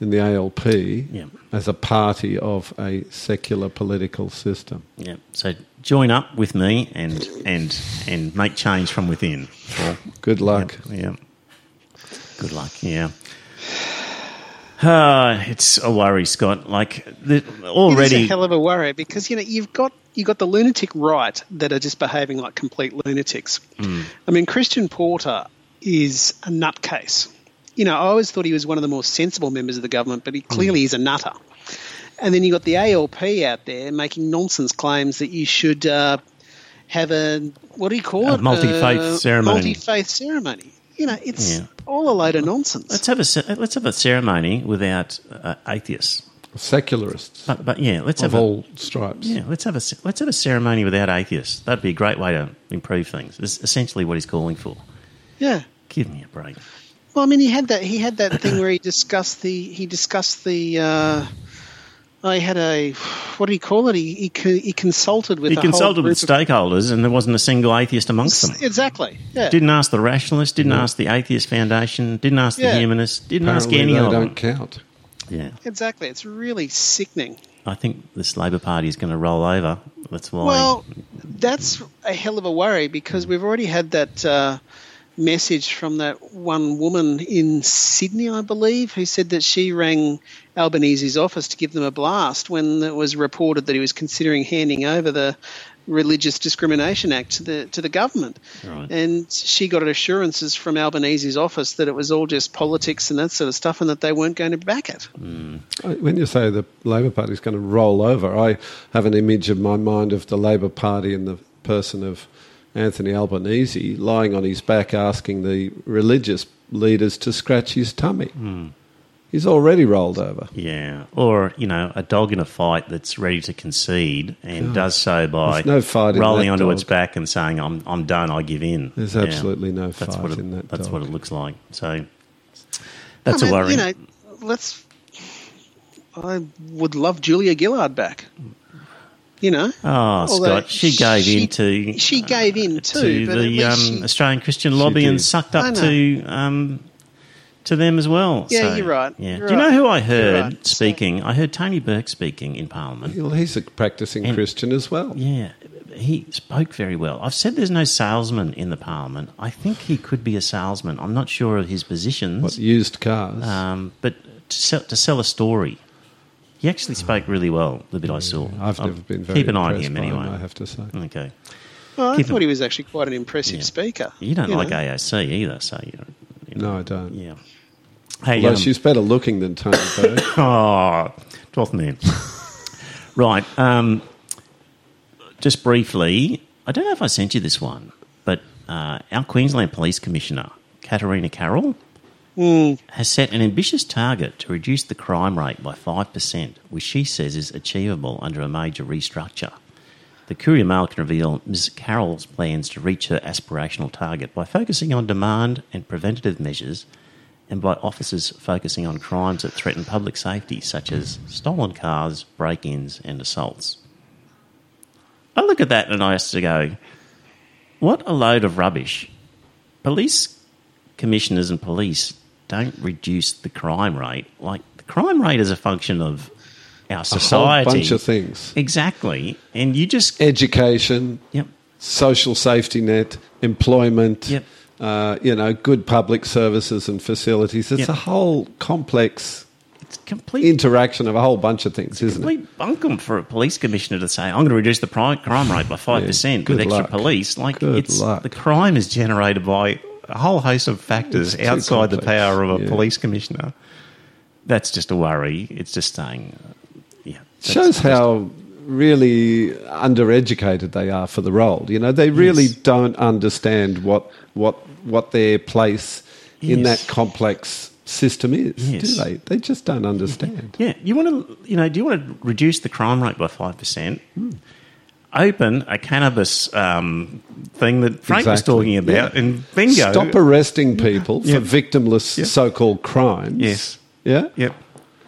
S3: in the ALP
S1: Yeah.
S3: as a party of a secular political system.
S1: Yeah. So join up with me and and and make change from within. Paul.
S3: Good luck.
S1: Yeah. Good luck. Yeah. Uh, it's a worry, Scott. Like the,
S5: It is a
S1: already.
S5: hell of a worry because you know you've got you have got the lunatic right that are just behaving like complete lunatics. I mean, Christian Porter is a nutcase. You know, I always thought he was one of the more sensible members of the government, but he clearly is a nutter. And then you got the ALP out there making nonsense claims that you should uh, have a what do you call
S1: A
S5: it?
S1: multi-faith
S5: Uh,
S1: ceremony.
S5: Multi-faith ceremony. You know, it's
S1: Yeah.
S5: all a load of nonsense.
S1: let's have a let's have a ceremony without uh, atheists.
S3: Secularists
S1: But, but yeah, let's
S3: of
S1: have a,
S3: all stripes.
S1: yeah, let's have a let's have a ceremony without atheists. That'd be a great way to improve things. It's essentially what he's calling for.
S5: yeah.
S1: Give me a break.
S5: Well, I mean, he had that. He had that thing where he discussed the. He discussed the. Uh, I had a. What do you call it? He he, he consulted with.
S1: He
S5: a whole
S1: consulted with
S5: group of-
S1: stakeholders, and there wasn't a single atheist amongst them.
S5: Exactly. Yeah.
S1: Didn't ask the rationalists, didn't ask the atheist foundation, didn't ask the
S5: Yeah.
S1: humanists, didn't
S3: Apparently
S1: ask any
S3: they
S1: of
S3: don't count.
S1: Yeah,
S5: exactly. It's really sickening.
S1: I think this Labor Party is going to roll over. That's why.
S5: Well, that's a hell of a worry because we've already had that uh, message from that one woman in Sydney, I believe, who said that she rang Albanese's office to give them a blast when it was reported that he was considering handing over the Religious Discrimination Act to the to the government.
S1: Right.
S5: And she got assurances from Albanese's office that it was all just politics and that sort of stuff, and that they weren't going to back it. Hmm.
S3: Uh, when you say the Labor Party is going to roll over, I have an image in my mind of the Labor Party and the person of Anthony Albanese lying on his back asking the religious leaders to scratch his tummy.
S1: Hmm.
S3: He's already rolled over.
S1: yeah, or you know, a dog in a fight that's ready to concede and does so by
S3: There's no fight
S1: rolling onto
S3: dog.
S1: its back and saying, "I'm I'm done. I give in."
S3: There's
S1: Yeah.
S3: absolutely no
S1: That's
S3: fight
S1: what it,
S3: in that
S1: That's
S3: dog.
S1: what it looks like. So that's
S5: I
S1: a
S5: mean,
S1: worry.
S5: You know, let's. I would love Julia Gillard back. You know.
S1: Oh,
S5: Although
S1: Scott, she gave
S5: she-
S1: in to
S5: she gave in
S1: uh,
S5: too,
S1: to
S5: but
S1: the um,
S5: she-
S1: Australian Christian lobby and sucked up to um, to them as well.
S5: Yeah,
S1: So,
S5: you're right.
S1: Yeah.
S5: You're
S1: Do you know who I heard
S5: right. So-
S1: speaking? I heard Tony Burke speaking in Parliament.
S3: Well, he's a practicing
S1: And-
S3: Christian as well.
S1: Yeah, he spoke very well. I've said there's no salesman in the Parliament. I think he could be a salesman. I'm not sure of his positions,
S3: What, used cars?
S1: um, but to sell, to sell a story. He actually spoke really well, the bit I saw.
S3: I've
S1: I'll
S3: never been very
S1: Keep an eye on
S3: impressed
S1: him
S3: by
S1: anyway.
S3: I have to say.
S1: Okay.
S5: Well, I
S1: keep
S5: thought
S1: him-
S5: he was actually quite an impressive
S1: Yeah.
S5: speaker.
S1: You don't
S5: You
S1: like
S5: know.
S1: AOC either, so you, you know,
S3: No, I don't.
S1: Yeah. Hey,
S3: Although
S1: um,
S3: she's better looking than Tony Burke.
S1: Oh, 12th man. right. Um, just briefly, I don't know if I sent you this one, but uh, our Queensland Police Commissioner, Katarina Carroll, Mm. has set an ambitious target to reduce the crime rate by 5%, which she says is achievable under a major restructure. The Courier Mail can reveal Ms. Carroll's plans to reach her aspirational target by focusing on demand and preventative measures and by officers focusing on crimes that threaten public safety, such as stolen cars, break ins, and assaults. I look at that and I used to go, what a load of rubbish. Police commissioners and police don't reduce the crime rate. Like, the crime rate is a function of our society.
S3: a whole bunch of things.
S1: Exactly. And you just.
S3: Education,
S1: Yep.
S3: social safety net, employment,
S1: Yep.
S3: uh, you know, good public services and facilities. It's
S1: Yep.
S3: a whole complex
S1: It's complete.
S3: interaction of a whole bunch of things, isn't it?
S1: complete bunkum for a police commissioner to say, "I'm going to reduce the crime rate by five percent with extra
S3: luck.
S1: police." Like
S3: Good
S1: it's
S3: luck.
S1: the crime is generated by a whole host of factors
S3: It's
S1: outside the power of a
S3: Yeah.
S1: police commissioner. That's just a worry. It's just saying, uh, yeah,
S3: Shows
S1: just-
S3: how really undereducated they are for the role. You know, they really
S1: Yes.
S3: don't understand what what what their place in that complex system is,
S1: Yes.
S3: do they? They just don't understand.
S1: Yeah, you want to, you know, do you want to reduce the crime rate by five percent? Open a cannabis um, thing that Frank was talking about,
S3: Yeah.
S1: and bingo.
S3: Stop arresting people
S1: Yeah.
S3: for victimless
S1: Yeah.
S3: so-called crimes.
S1: Yes.
S3: Yeah.
S1: Yep.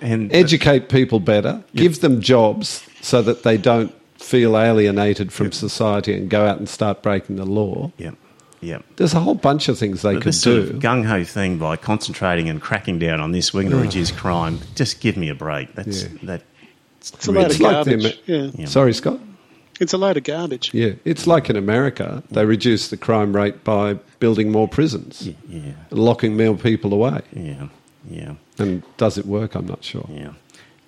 S1: And
S3: Educate people better. Give them jobs so that they don't feel alienated from society and go out and start breaking the law.
S1: Yep. Yep.
S3: There's a whole bunch of things they could
S1: this sort
S3: do.
S1: of gung ho thing by concentrating and cracking down on this, we're going to reduce crime. Just give me a break. That's
S3: Yeah.
S1: that.
S5: It's a load
S3: It's
S5: of
S3: like the
S5: garbage.
S3: Amer-
S5: yeah.
S3: Sorry, Scott.
S5: It's a load of garbage.
S3: Yeah, it's like in America. They reduce the crime rate by building more prisons,
S1: Yeah.
S3: locking more people away.
S1: Yeah. Yeah.
S3: And does it work? I'm not sure.
S1: Yeah.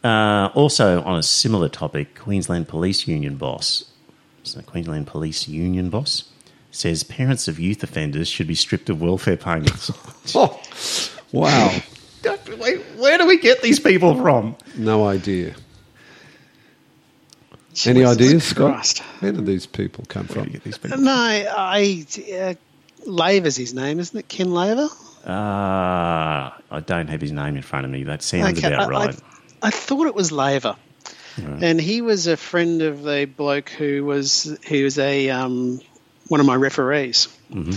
S1: Uh, also, on a similar topic, Queensland Police Union boss, so Queensland Police Union boss, says parents of youth offenders should be stripped of welfare payments.
S3: Oh, wow.
S1: Wait, where do we get these people from?
S3: No idea. Any
S5: Jesus
S3: ideas, Scott? Where do these people come
S1: Where
S3: from?
S1: get these people?
S5: No, I. Uh, Laver's his name, isn't it? Ken Laver?
S1: Uh, I don't have his name in front of me. That sounds about
S5: I,
S1: right.
S5: I, I thought it was Laver. And he was a friend of the bloke who was who was a um, one of my referees.
S1: Mm-hmm.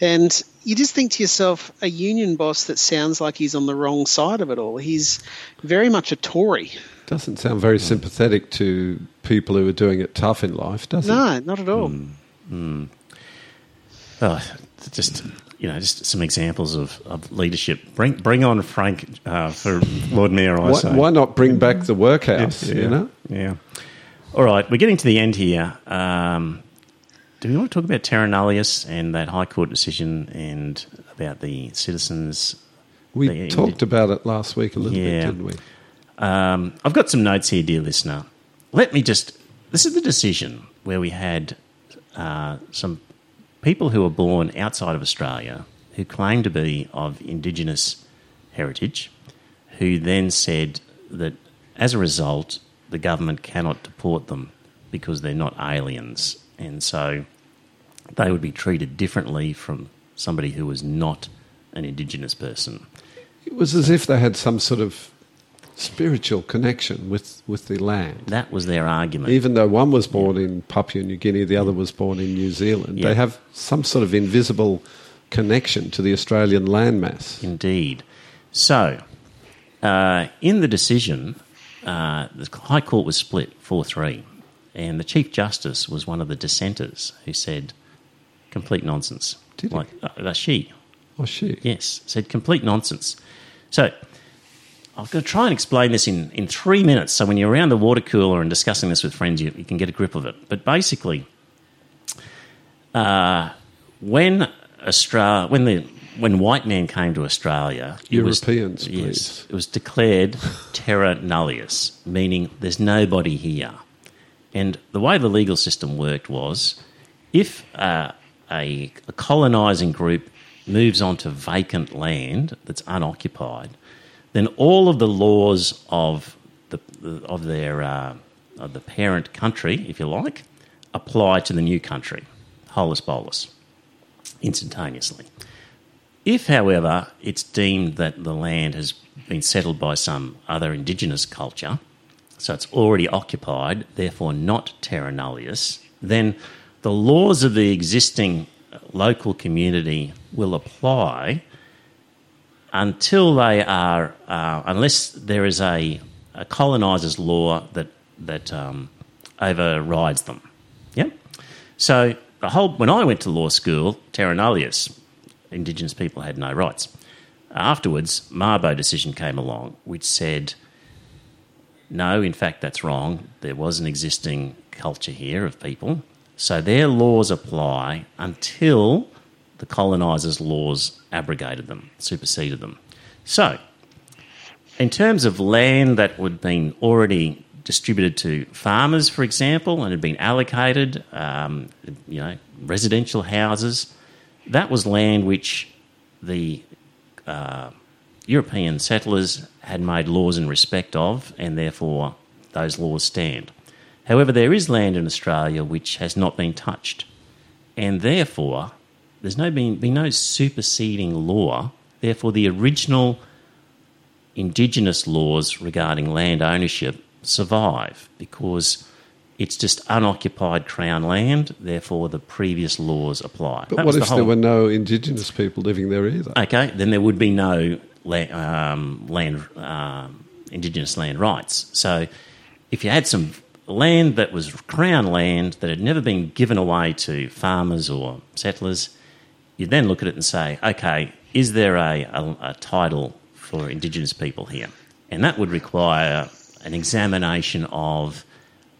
S5: And you just think to yourself, a union boss that sounds like he's on the wrong side of it all. He's very much a Tory.
S3: Doesn't sound very sympathetic to people who are doing it tough in life, does it?
S5: No, not at all.
S1: Oh, just you know, just some examples of, of leadership. Bring bring on Frank uh, for Lord Mayor. I
S3: Why,
S1: say.
S3: why not bring back the workhouse?
S1: Yeah,
S3: You know,
S1: Yeah. All right, we're getting to the end here. Um, do we want to talk about Terra Nullius and that High Court decision and about the citizens?
S3: we
S1: the-
S3: talked about it last week a little
S1: Yeah.
S3: bit, didn't we?
S1: Um, I've got some notes here, dear listener. Let me just. This is the decision where we had uh, some people who were born outside of Australia who claimed to be of Indigenous heritage, who then said that as a result, the government cannot deport them because they're not aliens. And so they would be treated differently from somebody who was not an Indigenous person.
S3: It was as if they had some sort of spiritual connection with, with the land.
S1: That was their argument.
S3: Even though one was born in Papua New Guinea, the other was born in New Zealand,
S1: Yeah.
S3: they have some sort of invisible connection to the Australian landmass.
S1: Indeed. So, uh, in the decision, uh, the High Court was split 4 3, and the Chief Justice was one of the dissenters who said, complete nonsense.
S3: Did
S1: like, uh, uh, she,
S3: Oh, shit.
S1: yes, said complete nonsense. So, I'm going to try and explain this in, in three minutes. So, when you're around the water cooler and discussing this with friends, you, you can get a grip of it. But basically, uh, when Australia, when the when white men came to Australia, it was-
S3: Europeans,
S1: yes, it was declared terra nullius, meaning there's nobody here. And the way the legal system worked was, if uh, a, a colonising group moves onto vacant land that's unoccupied, then all of the laws of the of their uh, of the parent country, if you like, apply to the new country, holus bolus, instantaneously. If, however, it's deemed that the land has been settled by some other indigenous culture, so it's already occupied, therefore not terra nullius, then the laws of the existing local community will apply until they are, uh, unless there is a, a coloniser's law that that um, overrides them. Yep. So the whole when I went to law school, terra nullius, Indigenous people had no rights. Afterwards, Mabo decision came along, which said, no, in fact, that's wrong. There was an existing culture here of people, so their laws apply until the colonisers' laws abrogated them, superseded them. So, in terms of land that would have been already distributed to farmers, for example, and had been allocated, um, you know, residential houses, that was land which the uh, European settlers had made laws in respect of, and therefore those laws stand. However, there is land in Australia which has not been touched, and therefore there's no been, been no superseding law. Therefore, the original indigenous laws regarding land ownership survive because it's just unoccupied crown land. Therefore, the previous laws apply.
S3: But
S1: That
S3: what if
S1: the
S3: there were no indigenous people living there either?
S1: Okay, then there would be no la- um, land, um, indigenous land rights. So, if you had some land that was crown land that had never been given away to farmers or settlers, you then look at it and say, okay, is there a, a, a title for indigenous people here? And that would require an examination of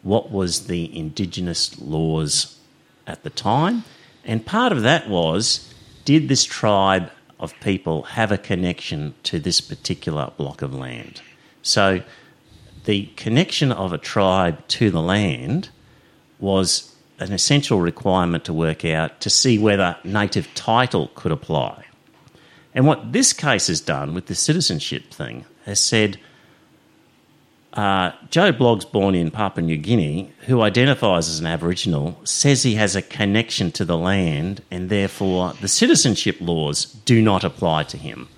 S1: what was the indigenous laws at the time. And part of that was did this tribe of people have a connection to this particular block of land? So the connection of a tribe to the land was an essential requirement to work out to see whether native title could apply. And what this case has done with the citizenship thing has said uh, Joe Blogg's born in Papua New Guinea, who identifies as an Aboriginal, says he has a connection to the land and therefore the citizenship laws do not apply to him.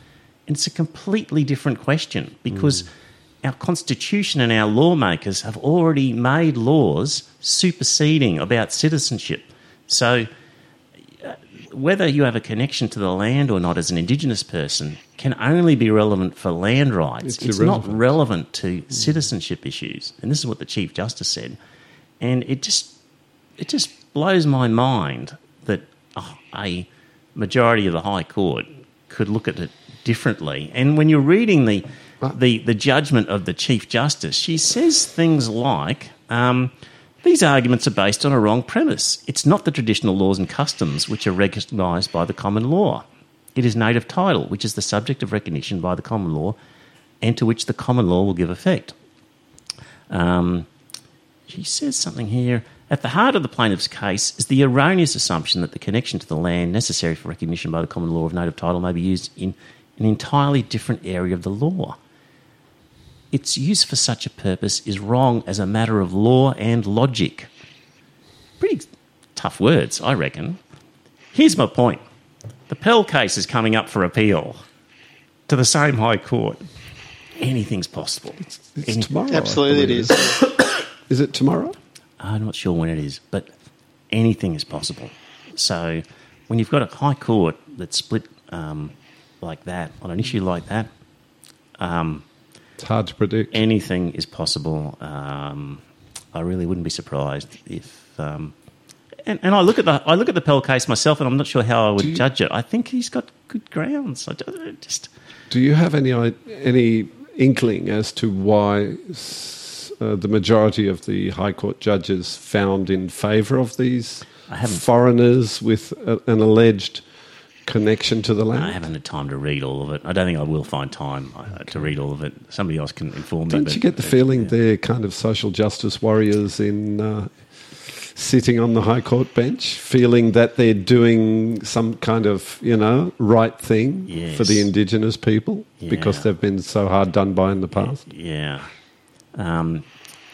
S1: And it's a completely different question because our constitution and our lawmakers have already made laws superseding about citizenship. So uh, whether you have a connection to the land or not as an Indigenous person can only be relevant for land rights.
S3: It's
S1: It's, not relevant to citizenship issues. And this is what the Chief Justice said. And it just it just blows my mind that oh, a majority of the High Court could look at it differently. And when you're reading the the, the judgment of the Chief Justice, she says things like. Um, these arguments are based on a wrong premise. It's not the traditional laws and customs which are recognised by the common law. It is native title, which is the subject of recognition by the common law and to which the common law will give effect. Um, she says something here. At the heart of the plaintiff's case is the erroneous assumption that the connection to the land necessary for recognition by the common law of native title may be used in an entirely different area of the law. Its use for such a purpose is wrong as a matter of law and logic. Pretty tough words, I reckon. Here's my point the Pell case is coming up for appeal to the same High Court. Anything's possible.
S3: It's
S1: Any-
S3: tomorrow.
S5: Absolutely, it is.
S3: Is it tomorrow?
S1: I'm not sure when it is, but anything is possible. So when you've got a high court that's split um, like that on an issue like that, um,
S3: It's hard to predict.
S1: anything is possible. Um, I really wouldn't be surprised if. Um, and, and I look at the I look at the Pell case myself, and I'm not sure how I would
S3: you-
S1: judge it. I think he's got good grounds. I just
S3: Do you have any any inkling as to why uh, the majority of the High Court judges found in favour of these foreigners with a, an alleged connection to the land?
S1: I haven't had time to read all of it. I don't think I will find time uh, to read all of it. Somebody else can inform me.
S3: Don't you get the feeling
S1: yeah.
S3: they're kind of social justice warriors in uh, sitting on the High Court bench, feeling that they're doing some kind of you know right thing for the Indigenous people because they've been so hard done by in the past?
S1: Yeah. Um,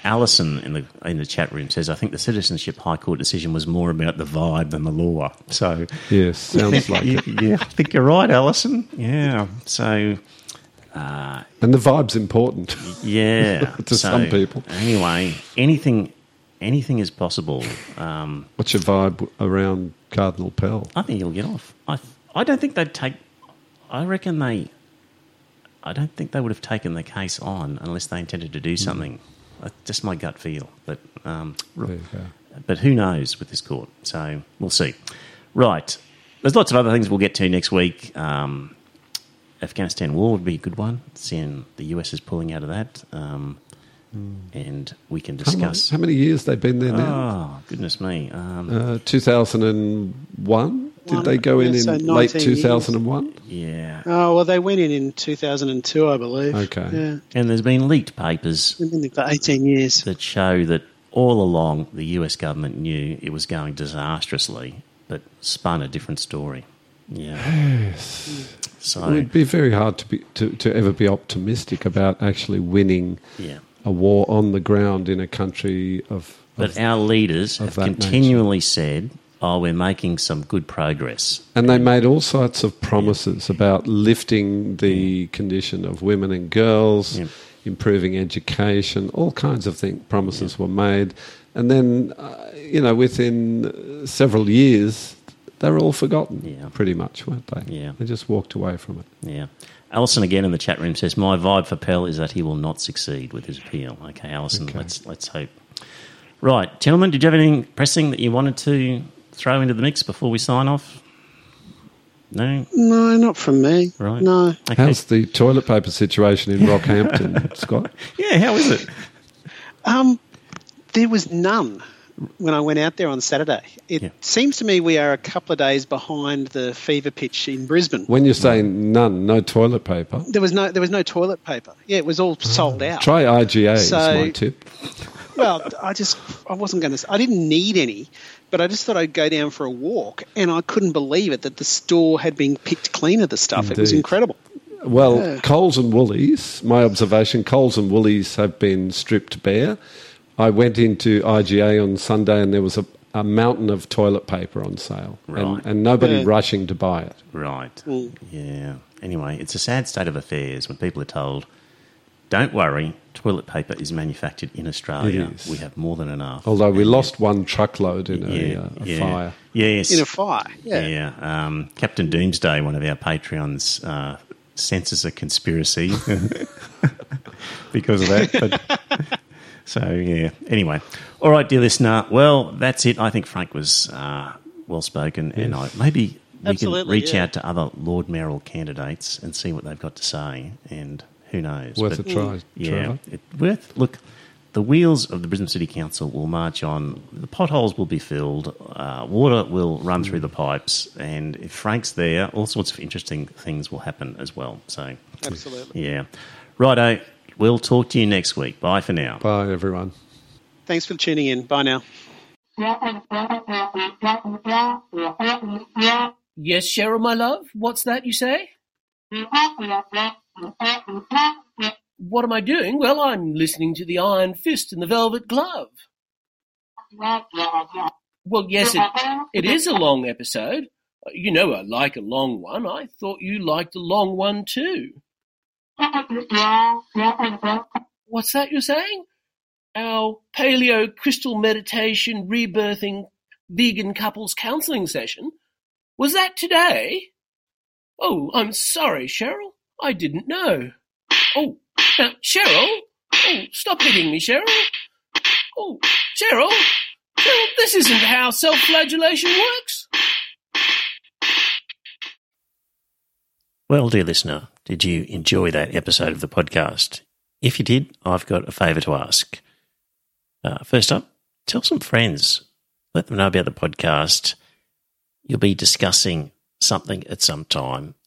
S1: Alison in the in the chat room says, "I think the citizenship High Court decision was more about the vibe than the law." So,
S3: Yes, sounds like
S1: yeah,
S3: it.
S1: yeah, I think you're right, Alison. Yeah. So,
S3: And the vibe's important.
S1: yeah,
S3: To
S1: So,
S3: some people.
S1: Anyway, anything anything is possible. Um,
S3: What's your vibe around Cardinal Pell?
S1: I think he'll get off. I I don't think they'd take. I reckon they. I don't think they would have taken the case on unless they intended to do something. That's just my gut feel. But um,
S3: There you go.
S1: but who knows with this court? So we'll see. Right. There's lots of other things we'll get to next week. Um, Afghanistan war would be a good one, seeing the US is pulling out of that. Um, And we can
S3: How, long-
S1: discuss.
S3: how many years they've been there now?
S1: Oh, goodness me. Um,
S3: Uh, 2001? Did they go in
S5: Yeah,
S3: in
S5: so
S3: late
S5: 19 years.
S3: 2001?
S1: yeah.
S5: Oh well, they went in in 2002, I believe.
S3: Okay.
S5: Yeah,
S1: And there's been leaked papers
S5: they've been there for 18 years.
S1: that show that all along the US government knew it was going disastrously, but spun a different story. Yeah. So,
S3: It would be very hard to, be, to, to ever be optimistic about actually winning
S1: yeah.
S3: a war on the ground in a country of
S1: But our leaders
S3: of
S1: have
S3: that nature.
S1: continually said, "Oh, we're making some good progress."
S3: And they made all sorts of promises about lifting the condition of women and girls,
S1: Yeah.
S3: improving education, all kinds of things. Promises were made. And then, uh, you know, within several years, they were all forgotten,
S1: Yeah.
S3: pretty much, weren't they?
S1: Yeah.
S3: They just walked away from it.
S1: Yeah. Alison again in the chat room says, "My vibe for Pell is that he will not succeed with his appeal." Okay, Alison,
S3: Okay.
S1: let's let's hope. Right, gentlemen, did you have anything pressing that you wanted to throw into the mix before we sign off? No.
S5: No, not from me.
S1: Right.
S5: No.
S1: Okay.
S3: How's the toilet paper situation in Rockhampton, Scott?
S1: yeah, how is it?
S5: Um, there was none when I went out there on Saturday. It
S1: Yeah.
S5: seems to me we are a couple of days behind the fever pitch in Brisbane.
S3: When you're saying none, no toilet paper,
S5: There was no there was no toilet paper. Yeah, it was all sold out.
S3: try IGA is
S5: So-
S3: my tip.
S5: Well, I just I wasn't going to. I didn't need any, but I just thought I'd go down for a walk, and I couldn't believe it that the store had been picked clean of the stuff. It was incredible.
S3: Well,
S5: Yeah.
S3: Coles and Woolies, my observation, Coles and Woolies have been stripped bare. I went into IGA on Sunday and there was a, a mountain of toilet paper on sale.
S1: Right.
S3: And, and nobody
S5: Yeah.
S3: rushing to buy it.
S1: Right.
S5: Mm.
S1: Yeah. Anyway, it's a sad state of affairs when people are told, "Don't worry, toilet paper is manufactured in Australia.
S3: It is.
S1: We have more than enough."
S3: Although we
S1: And
S3: lost one truckload in a,
S1: yeah,
S3: uh, a
S1: yeah.
S3: fire.
S1: Yes.
S5: In a fire. Yeah.
S1: Yeah, um, Captain Doomsday, one of our Patreons, uh, senses a conspiracy because of that. But, so yeah. Anyway, all right, dear listener. Well, that's it. I think Frank was uh, well spoken, and I, maybe we
S5: Absolutely,
S1: can reach
S5: yeah.
S1: out to other Lord Mayoral candidates and see what they've got to say. And who knows?
S3: Worth
S1: But-
S3: a try,
S1: yeah,
S3: Trevor.
S1: it, worth look. The wheels of the Brisbane City Council will march on. The potholes will be filled. Uh, water will run through the pipes, and if Frank's there, all sorts of interesting things will happen as well. So,
S5: Absolutely.
S1: yeah, righto. We'll talk to you next week. Bye for now.
S3: Bye, everyone.
S5: Thanks for tuning in. Bye now.
S6: Yes, Cheryl, my love. What's that you say? What am I doing? Well, I'm listening to the Iron Fist and the Velvet Glove. Well, yes, it, it is a long episode. You know I like a long one. I thought you liked a long one too. What's that you're saying? Our paleo crystal meditation rebirthing vegan couples counseling session? Was that today? Oh, I'm sorry, Cheryl. I didn't know. Oh, now, Cheryl! Oh, stop hitting me, Cheryl! Oh, Cheryl! Cheryl, this isn't how self-flagellation works.
S1: Well, dear listener, did you enjoy that episode of the podcast? If you did, I've got a favour to ask. Uh, first up, tell some friends. Let them know about the podcast. You'll be discussing something at some time,